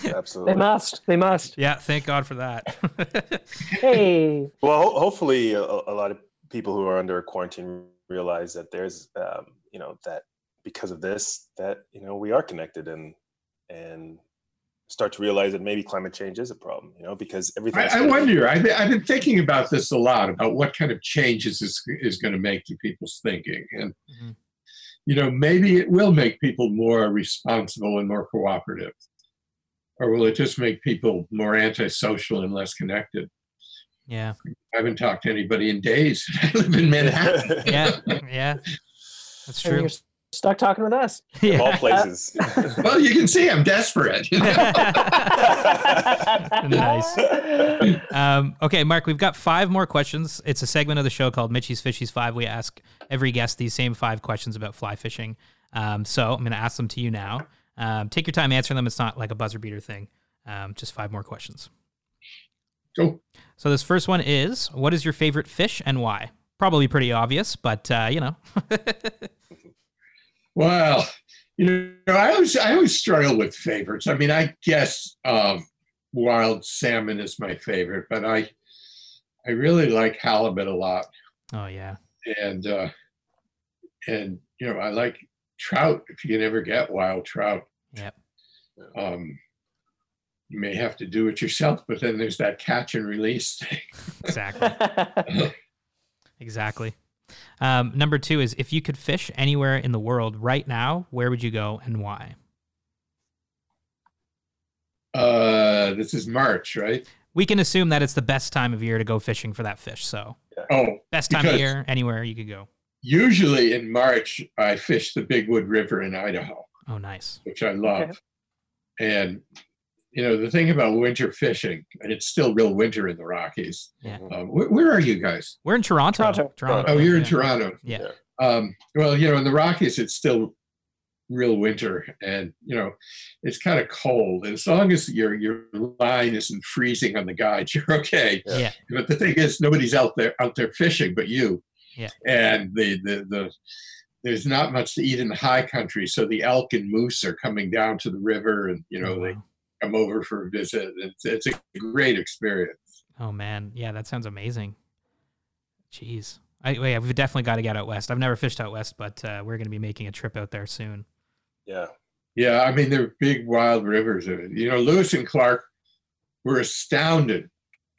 Absolutely, they
must. They must.
yeah. Thank God for that. [laughs]
Hey.
Well, ho- hopefully, a, a lot of people who are under quarantine realize that there's, um, you know, that because of this, that you know, we are connected and and start to realize that maybe climate change is a problem. You know, because everything.
I, I wonder. I've, been- I've been thinking about this a lot about what kind of changes this is going to make to people's thinking, and
Mhm.
you know, maybe it will make people more responsible and more cooperative, or will it just make people more antisocial and less connected?
yeah.
I haven't talked to anybody in days. [laughs] I live in Manhattan. [laughs]
Yeah. Yeah. That's true.
You're stuck talking with us. [laughs]
Of all places. [laughs]
well, you can see I'm desperate. [laughs]
Nice. Um, okay, Mark, we've got five more questions. It's a segment of the show called Mitchie's Fishies Five. We ask every guest these same five questions about fly fishing. Um, so I'm going to ask them to you now. Um, take your time answering them. It's not like a buzzer beater thing. Um, just five more questions.
Go.
So this first one is: What is your favorite fish and why? Probably pretty obvious, but uh, you know.
Well, you know, I always I always struggle with favorites. I mean, I guess um, wild salmon is my favorite, but I I really like halibut a lot,
oh yeah,
and uh, and you know, I like trout if you can ever get wild trout.
Yep.
Um, you may have to do it yourself, but then there's that catch and release thing.
exactly. [laughs] Exactly. Um, number two is if you could fish anywhere in the world right now, where would you go and why?
Uh, this is March, right?
We can assume that it's the best time of year to go fishing for that fish. So,
Oh,
best time of year, anywhere you could go.
usually in March I fish the Big Wood River in Idaho.
Oh, nice.
which I love. And you know the thing about winter fishing, and it's still real winter in the Rockies.
Yeah.
Um, where, where are you guys?
We're in Toronto.
Toronto.
Oh, you're in
yeah.
Toronto.
Yeah.
Um, well, you know, in the Rockies, it's still real winter, and you know, it's kind of cold. And as long as your your line isn't freezing on the guide, [laughs] you're okay.
Yeah.
Yeah.
But the thing is, nobody's out there out there fishing but you.
Yeah.
And the the the there's not much to eat in the high country, so the elk and moose are coming down to the river, and you know
Oh,
they
wow.
Come over for a visit. It's it's a great experience.
Oh man, yeah, that sounds amazing. Jeez, I yeah, we've definitely got to get out west. I've never fished out west, but uh, we're going to be making a trip out there soon.
Yeah.
Yeah, I mean they're big wild rivers. Uh, You know, Lewis and Clark were astounded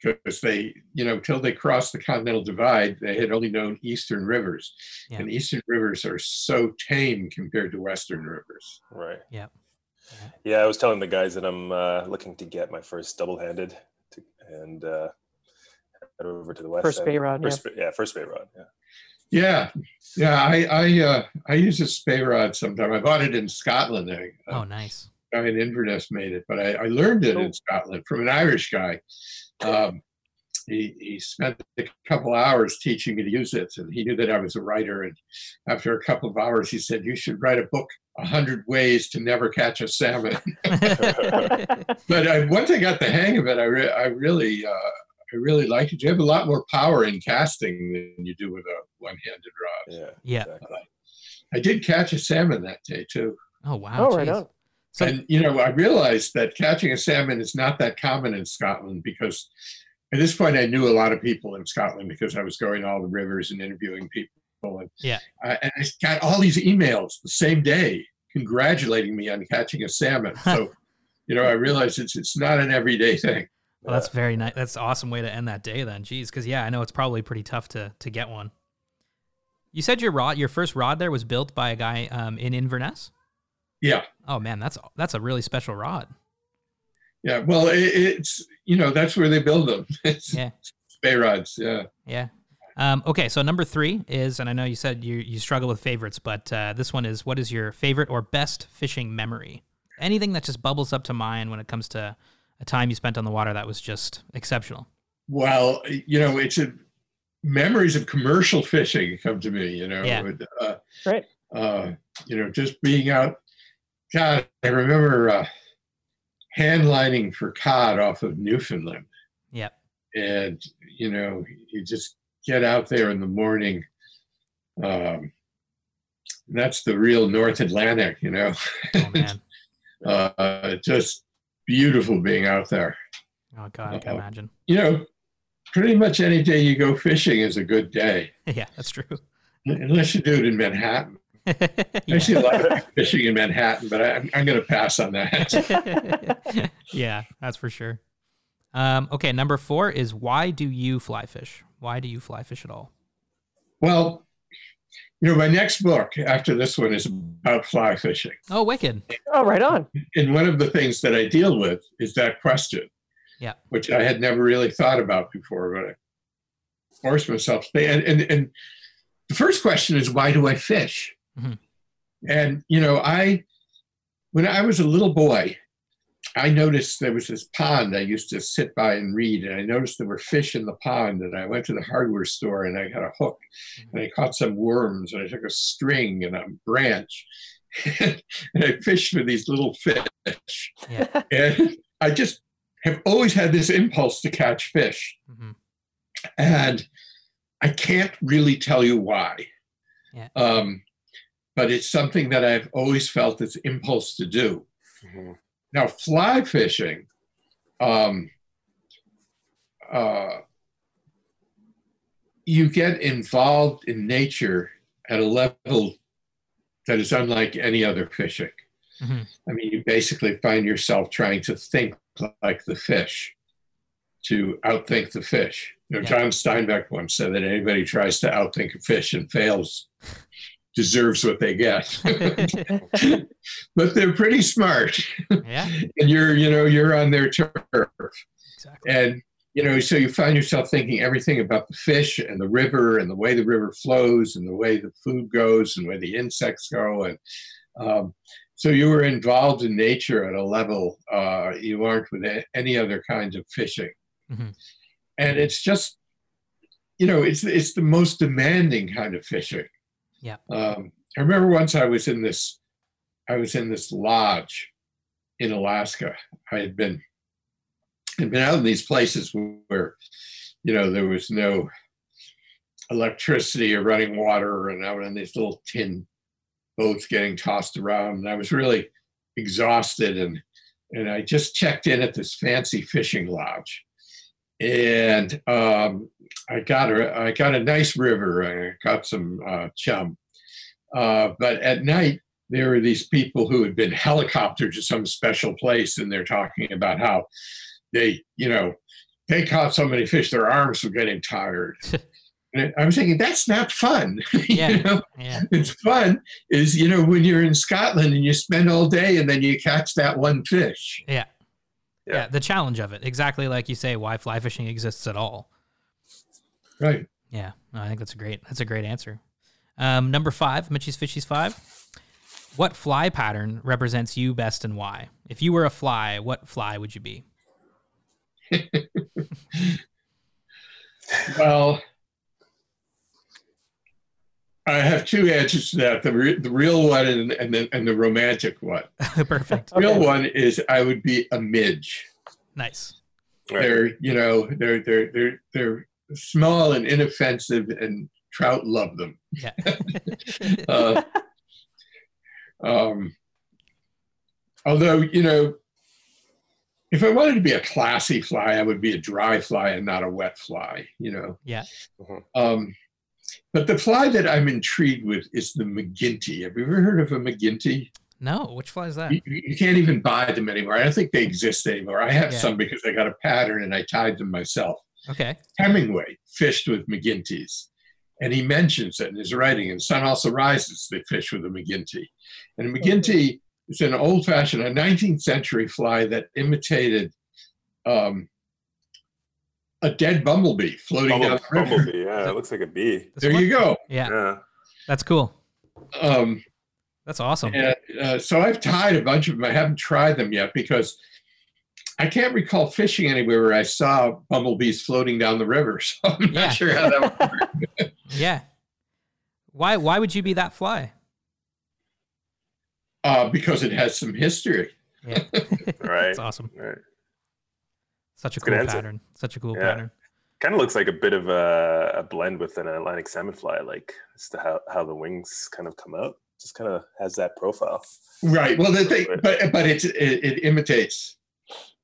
because they, you know, till they crossed the Continental Divide, they had only known eastern rivers,
Yeah.
and eastern rivers are so tame compared to western rivers.
Right.
Yep.
Yeah, I was telling the guys that I'm uh, looking to get my first double-handed, to, and uh, head over to the west.
First
end.
bait rod, yeah.
First, yeah. first bait rod. Yeah.
Yeah, yeah. I I uh, I use a Spey rod sometime. I bought it in Scotland. I,
Oh, nice.
guy in Inverness made it, but I, I learned it in Scotland from an Irish guy. Um, he, he spent a couple hours teaching me to use it, and he knew that I was a writer. And after a couple of hours, he said, "You should write a book, A Hundred Ways to Never Catch a Salmon." [laughs] but I, once I got the hang of it, I, re- I really, uh, I really liked it. You have a lot more power in casting than you do with a one-handed rod.
Yeah.
yeah.
Exactly.
I did catch a salmon that day too.
Oh wow.
oh, right
jeez.
on.
So
and you know, I realized that catching a salmon is not that common in Scotland because at this point I knew a lot of people in Scotland because I was going to all the rivers and interviewing people. And
Yeah.
I, and I got all these emails the same day congratulating me on catching a salmon. [laughs] So, you know, I realized it's it's not an everyday thing.
well, that's very nice. That's an awesome way to end that day then. Jeez, because yeah, I know it's probably pretty tough to to get one. You said your rod, your first rod there was built by a guy um, in Inverness.
Yeah.
Oh man, that's that's a really special rod.
Yeah. Well, it, it's, you know, that's where they build them. [laughs] It's
Yeah.
Spey rods. Yeah.
Yeah. Um, okay, so number three is, and I know you said you you struggle with favorites, but uh, this one is, what is your favorite or best fishing memory? Anything that just bubbles up to mind when it comes to a time you spent on the water that was just exceptional.
Well, you know, it's a memories of commercial fishing come to me. You know,
Yeah.
uh,
Right.
uh, you know, just being out. God, I remember uh, hand lining for cod off of Newfoundland,
Yep.
and you know, you just get out there in the morning. Um, that's the real North Atlantic, you know.
Oh man. [laughs]
uh, just beautiful being out there.
Oh god, I can
Uh-oh.
imagine.
You know, pretty much any day you go fishing is a good day. [laughs]
yeah, that's true.
Unless you do it in Manhattan. [laughs] I see a lot of fishing in Manhattan, but I, I'm, I'm going to pass on that. [laughs]
yeah, that's for sure. Um, okay, number four is why do you fly fish? Why do you fly fish at all?
Well, you know, my next book after this one is about fly fishing.
Oh, wicked.
Oh, right on.
And one of the things that I deal with is that question.
Yeah.
Which I had never really thought about before, but I forced myself to think. And, and, and the first question is, why do I fish?
Mhm.
And, you know, I, when I was a little boy, I noticed there was this pond I used to sit by and read, and I noticed there were fish in the pond. And I went to the hardware store and I got a hook, and I caught some worms, and I took a string and a branch, [laughs] and I fished for these little fish.
Yeah. [laughs]
And I just have always had this impulse to catch fish,
hmm
and I can't really tell you why.
Yeah.
Um, but it's something that I've always felt this impulse to do.
Mhm.
Now, fly fishing, um, uh, you get involved in nature at a level that is unlike any other fishing.
hmm
I mean, you basically find yourself trying to think like the fish, to outthink the fish. You know,
Yeah.
John Steinbeck once said that anybody tries to outthink a fish and fails deserves what they get. [laughs] [laughs] but they're pretty smart,
yeah, [laughs]
and you're, you know, you're on their turf,
exactly.
and you know, so you find yourself thinking everything about the fish and the river and the way the river flows and the way the food goes and where the insects go, and um, so you were involved in nature at a level uh, you aren't with any other kinds of fishing,
Mhm.
and it's just, you know, it's it's the most demanding kind of fishing.
Yeah.
Um, I remember once I was in this I was in this lodge in Alaska. I had been had been out in these places where, you know, there was no electricity or running water, and out in these little tin boats getting tossed around. And I was really exhausted, and and I just checked in at this fancy fishing lodge, and um, I got a I got a nice river. I got some uh, chum, uh, but at night there were these people who had been helicoptered to some special place, and they're talking about how they, you know, they caught so many fish, their arms were getting tired. [laughs] and I was thinking, that's not fun. [laughs]
Yeah.
you know,
Yeah.
it's fun is, you know, when you're in Scotland and you spend all day and then you catch that one fish.
Yeah. yeah.
Yeah.
The challenge of it. Exactly like you say, why fly fishing exists at all.
Right.
Yeah. No, I think that's a great that's a great answer. Um, number five, Mitchie's Fishies five. What fly pattern represents you best and why? If you were a fly, what fly would you be? [laughs]
Well, I have two answers to that: the re- the real one and and the, and the romantic one. [laughs]
Perfect.
The real
Okay.
one is I would be a midge.
Nice.
They're you know they're they're they're they're small and inoffensive, and trout love them.
Yeah. [laughs]
Uh, um, although you know, if I wanted to be a classy fly, I would be a dry fly and not a wet fly. You know.
yeah.
Um, but the fly that I'm intrigued with is the McGinty. Have you ever heard of a McGinty?
No, which fly is that?
You, you can't even buy them anymore. I don't think they exist anymore. I have
Yeah.
some because I got a pattern and I tied them myself.
Okay.
Hemingway fished with McGinty's, and he mentions it in his writing. And Sun Also Rises, they fish with a McGinty. And a McGinty is an old fashioned, a 19th century fly that imitated um, a dead bumblebee floating
Bumble-
down the river.
bumblebee, yeah, it looks like a bee.
This
There
one?
you go.
Yeah.
Yeah.
That's cool.
Um,
That's awesome.
And, uh, so I've tied a bunch of them. I haven't tried them yet because I can't recall fishing anywhere where I saw bumblebees floating down the river. [laughs] So I'm not
Yeah.
sure how that works. [laughs]
Yeah. Why why would you be that fly?
uh, because it has some history.
Yeah. [laughs]
Right.
That's awesome.
Right.
Such a
Good
cool
answer.
pattern. Such a cool
Yeah.
pattern.
Kind of looks like a bit of a, a blend with an Atlantic salmon fly, like as to how, how the wings kind of come out. Just kind of has that profile.
Right. Well, the thing, but but it's, it, it imitates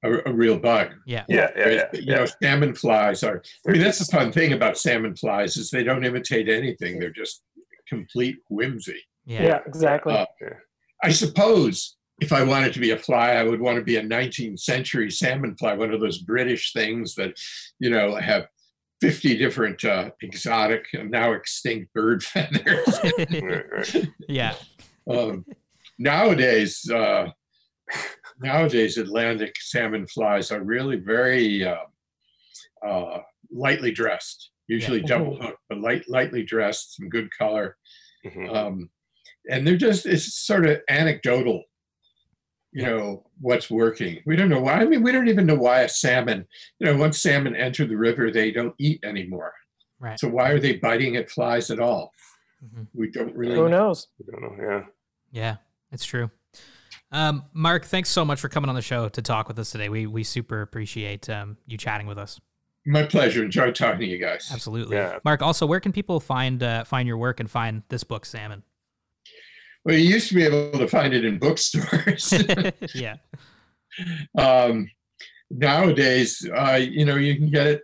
a, a real bug.
Yeah.
Yeah, yeah, yeah.
You
yeah.
know, salmon flies are. I mean, that's the fun thing about salmon flies is they don't imitate anything. They're just complete whimsy.
Yeah.
Yeah, exactly.
Uh, I suppose if I wanted to be a fly, I would want to be a 19th century salmon fly, one of those British things that, you know, have 50 different uh, exotic and now extinct bird [laughs] feathers. [laughs]
Right, right.
yeah.
um, nowadays, uh, nowadays Atlantic salmon flies are really very uh, uh, lightly dressed, usually
Yeah.
double hooked, but light, lightly dressed, some good color.
Mhm.
um, and they're just it's sort of anecdotal you
Yeah.
know what's working we don't know why i mean we don't even know why a salmon you know once salmon enter the river they don't eat anymore
Right.
so why are they biting at flies at all
Mhm.
we don't really
Who
know.
knows?
I don't know. Yeah.
Yeah, it's true. Um, Mark, thanks so much for coming on the show to talk with us today. We we super appreciate um, you chatting with us.
my pleasure enjoy talking to you guys
Absolutely.
Yeah.
Mark, also, where can people find uh, find your work and find this book, Salmon?
well you used to be able to find it in bookstores [laughs] [laughs]
yeah.
um, nowadays uh, you know you can get it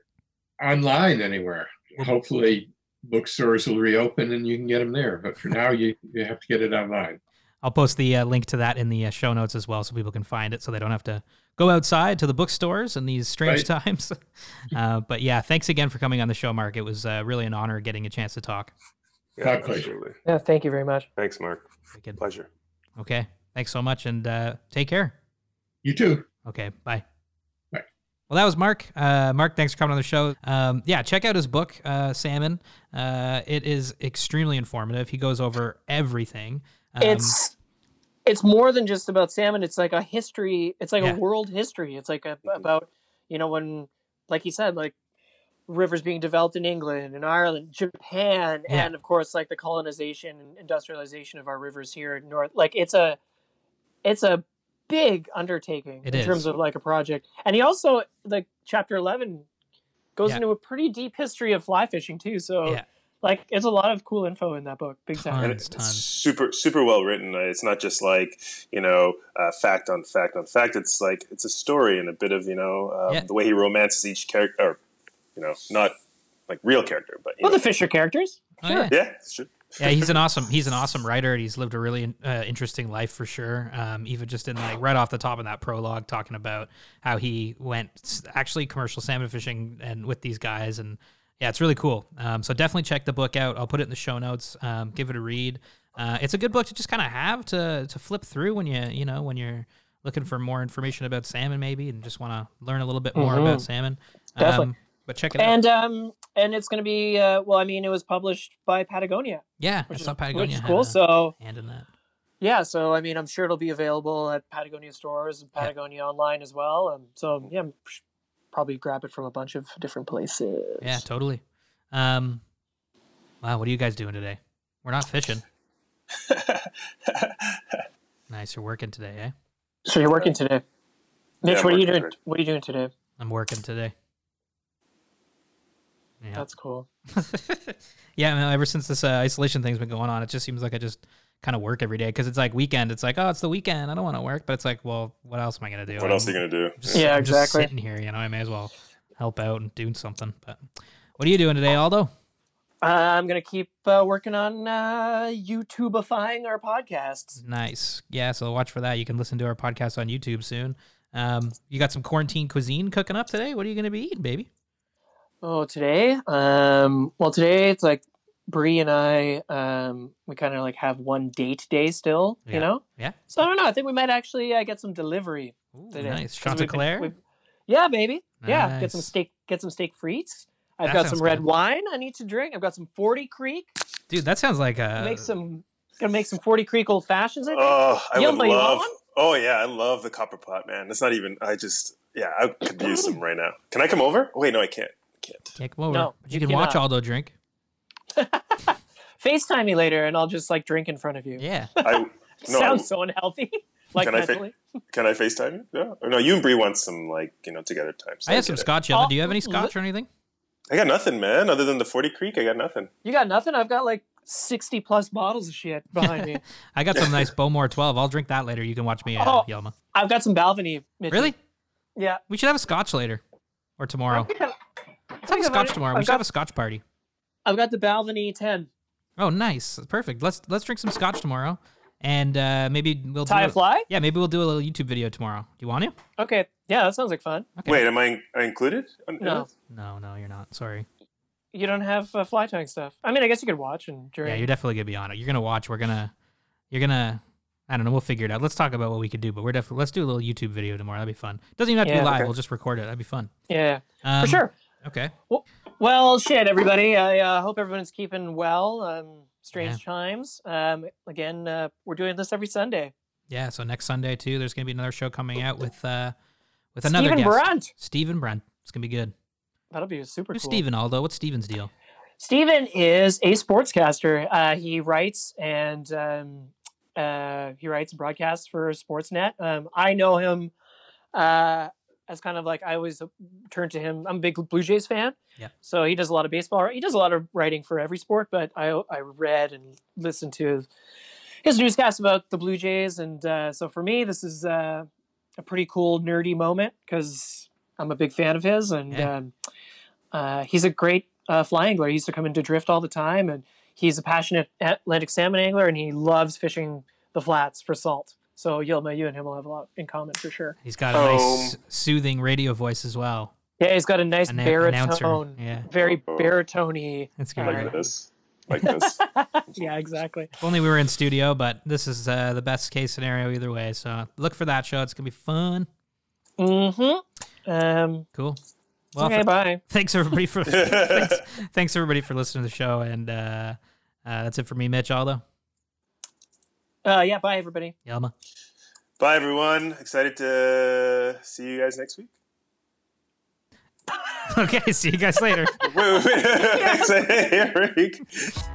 online anywhere hopefully bookstores will reopen and you can get them there but for [laughs] now you, you have to get it online
I'll post the uh, link to that in the uh, show notes as well, so people can find it, so they don't have to go outside to the bookstores in these strange times. [laughs] uh, but yeah, thanks again for coming on the show, Mark. It was uh, really an honor getting a chance to talk.
Yeah,
My pleasure.
absolutely.
Yeah, thank you very much.
Thanks, Mark.
Wicked.
Pleasure.
Okay, thanks so much, and uh, take care.
you too
Okay, bye.
Bye.
Well, that was Mark. Uh, Mark, thanks for coming on the show. Um, yeah, check out his book, uh, Salmon. Uh, it is extremely informative. He goes over everything. Um,
it's it's more than just about salmon. It's like a history. It's like
Yeah.
a world history. It's like a, about you know when, like he said, like rivers being developed in England and Ireland, Japan,
Yeah.
and of course like the colonization and industrialization of our rivers here in North. Like it's a it's a big undertaking
It
in
is.
terms of like a project. And he also like chapter eleven goes
Yeah.
into a pretty deep history of fly fishing too. So
Yeah.
Like it's a lot of cool info in that book. Big time.
and it's
tons.
super super well written. Uh, It's not just like you know uh, fact on fact on fact. It's like it's a story and a bit of you know um,
Yeah.
the way he romances each character, or you know not like real character, but you
Well,
know,
the Fisher characters.
Oh,
Sure.
yeah.
yeah, it's true.
yeah, he's an [laughs] awesome he's an awesome writer. and He's lived a really uh, interesting life for sure. Um, even just in like right off the top of that prologue, talking about how he went actually commercial salmon fishing and with these guys, and yeah, it's really cool. Um, so definitely check the book out. I'll put it in the show notes. Um, give it a read. Uh, it's a good book to just kind of have to to flip through when you you know when you're looking for more information about salmon maybe and just want to learn a little bit more
Mhm.
about salmon.
Definitely.
Um, but check it out.
And um and it's going to be uh, well, I mean, it was published by Patagonia,
Yeah,
which is,
Patagonia
which is cool. So
hand in that.
yeah, so I mean, I'm sure it'll be available at Patagonia stores and
Yeah.
Patagonia online as well. And so yeah, I'm probably grab it from a bunch of different places.
Yeah, totally. Um, wow, what are you guys doing today? We're not fishing. [laughs] Nice, you're working today, eh?
So you're working today, Mitch.
I'm
what are you doing?
today.
What are you doing today?
I'm working today. Yeah,
That's cool. [laughs]
yeah. Man, ever since this uh, isolation thing's been going on, it just seems like I just kind of work every day because it's like weekend. It's like, oh, it's the weekend. I don't want to work, but it's like, well, what else am I gonna do?
What else are you gonna do?
Just,
Yeah,
I'm just
exactly.
sitting here, you know. I may as well help out and do something. But what are you doing today, Aldo?
Uh, I'm gonna keep uh, working on uh, YouTubeifying our podcasts.
Nice. Yeah, so watch for that. You can listen to our podcast on YouTube soon. Um, you got some quarantine cuisine cooking up today. What are you going to be eating, baby?
Oh, today? Um, well, today it's like Bree and I. Um, we kind of like have one date day still.
Yeah.
You know.
Yeah.
So I don't know. I think we might actually uh, get some delivery
Ooh,
today.
nice.
'Cause we've
Chanticleer?
Yeah, baby. Yeah, get some steak. Get some steak frites. I've
That
got some red
good.
wine. I need to drink. I've got some Forty Creek.
Dude, that sounds like a.
make some. Gonna make some Forty Creek old fashions. I think.
Oh, I
Yo,
would
but
love.
one?
Oh yeah, I love the copper pot, man. It's not even. I just yeah, I could use some [clears throat] right now. Can I come over? Oh, wait, no, I can't. I can't.
Yeah, come over.
No,
but you,
you
can watch
cannot.
Aldo drink. [laughs]
Facetime me later, and I'll just like drink in front of you.
Yeah.
I [laughs] no.
Sounds so unhealthy. [laughs] like
Can I fa-
mentally.
Can I FaceTime you? Yeah. No, you and Bree want some like you know together time. so
I have some
it.
scotch. Yellow.
Oh,
Do you have any scotch or anything?
I got nothing, man. Other than the Forty Creek, I got nothing.
You got nothing? I've got like 60 plus bottles of shit behind me.
I got some nice Bowmore 12. I'll drink that later. You can watch me, uh,
Oh.
Yelma.
I've got some Balvenie. Mitchie.
Really?
Yeah.
We should have a scotch later or tomorrow.
I've
Let's have a scotch tomorrow. We
I've
should have a scotch party.
I've got the Balvenie 10.
Oh, nice. Perfect. Let's let's drink some scotch tomorrow, and uh, maybe we'll
Tie
do
a fly?
Yeah, maybe we'll do a little YouTube video tomorrow. Do you want to?
Okay. Yeah, that sounds like fun.
Okay.
Wait, am I, I included?
No.
No, no, you're not. Sorry.
You don't have uh, fly tying stuff. I mean, I guess you could watch and during.
Yeah, you're definitely gonna be on it. You're gonna watch. We're gonna, you're gonna. I don't know. We'll figure it out. Let's talk about what we could do. But we're definitely let's do a little YouTube video tomorrow. That'd be fun. Doesn't even have to
Yeah,
be live.
okay.
We'll just record it. That'd be fun.
yeah,
Um,
for sure.
Okay.
Well, shit, everybody. I uh, hope everyone's keeping well. Um, strange
Yeah.
times. Um, again, uh, we're doing this every Sunday.
Yeah. So next Sunday too, there's gonna be another show coming out with uh, with another
Stephen
guest. Stephen Brunt. It's gonna be good.
That'll be super
Who's
cool.
Stephen Aldo? What's Stephen's deal?
Steven is a sportscaster. Uh, he writes and um, uh, he writes broadcasts for Sportsnet. Um, I know him uh, as kind of like I always turn to him. I'm a big Blue Jays fan.
Yeah.
So he does a lot of baseball. He does a lot of writing for every sport, but I I read and listened to his, newscast about the Blue Jays, and uh, so for me, this is uh, a pretty cool nerdy moment because I'm a big fan of his, and
Yeah.
um, uh, he's a great uh, fly angler. He used to come into drift all the time, and he's a passionate Atlantic salmon angler, and he loves fishing the flats for salt. So Yilma, you and him will have a lot in common for sure.
He's got a nice soothing radio voice as well.
Yeah, he's got a nice
Anna-
baritone,
announcer. Yeah.
very
Oh.
baritone.
That's good.
All
Like
right.
this. Like this. [laughs]
yeah, exactly.
If only we were in studio, but this is uh, the best case scenario either way. So look for that show. It's gonna be fun.
Mm-hmm. Um,
Cool. Well,
okay,
for-
bye. [laughs]
thanks everybody for [laughs] thanks, thanks everybody for listening to the show, and uh, uh, that's it for me, Mitch Aldo,
Uh, yeah, bye, everybody.
Yelma.
Bye, everyone. Excited to see you guys next week. [laughs]
Okay, see you guys later. [laughs]
Wait, wait, wait. [laughs] Next.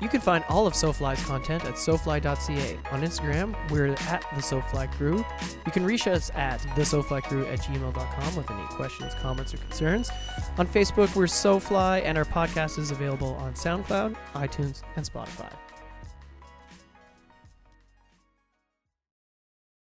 You can find all of SoFly's content at SoFly.ca. On Instagram, we're at the SoFly Crew. You can reach us at the SoFly Crew at gmail.com with any questions, comments, or concerns. On Facebook, we're SoFly, and our podcast is available on SoundCloud, iTunes, and Spotify.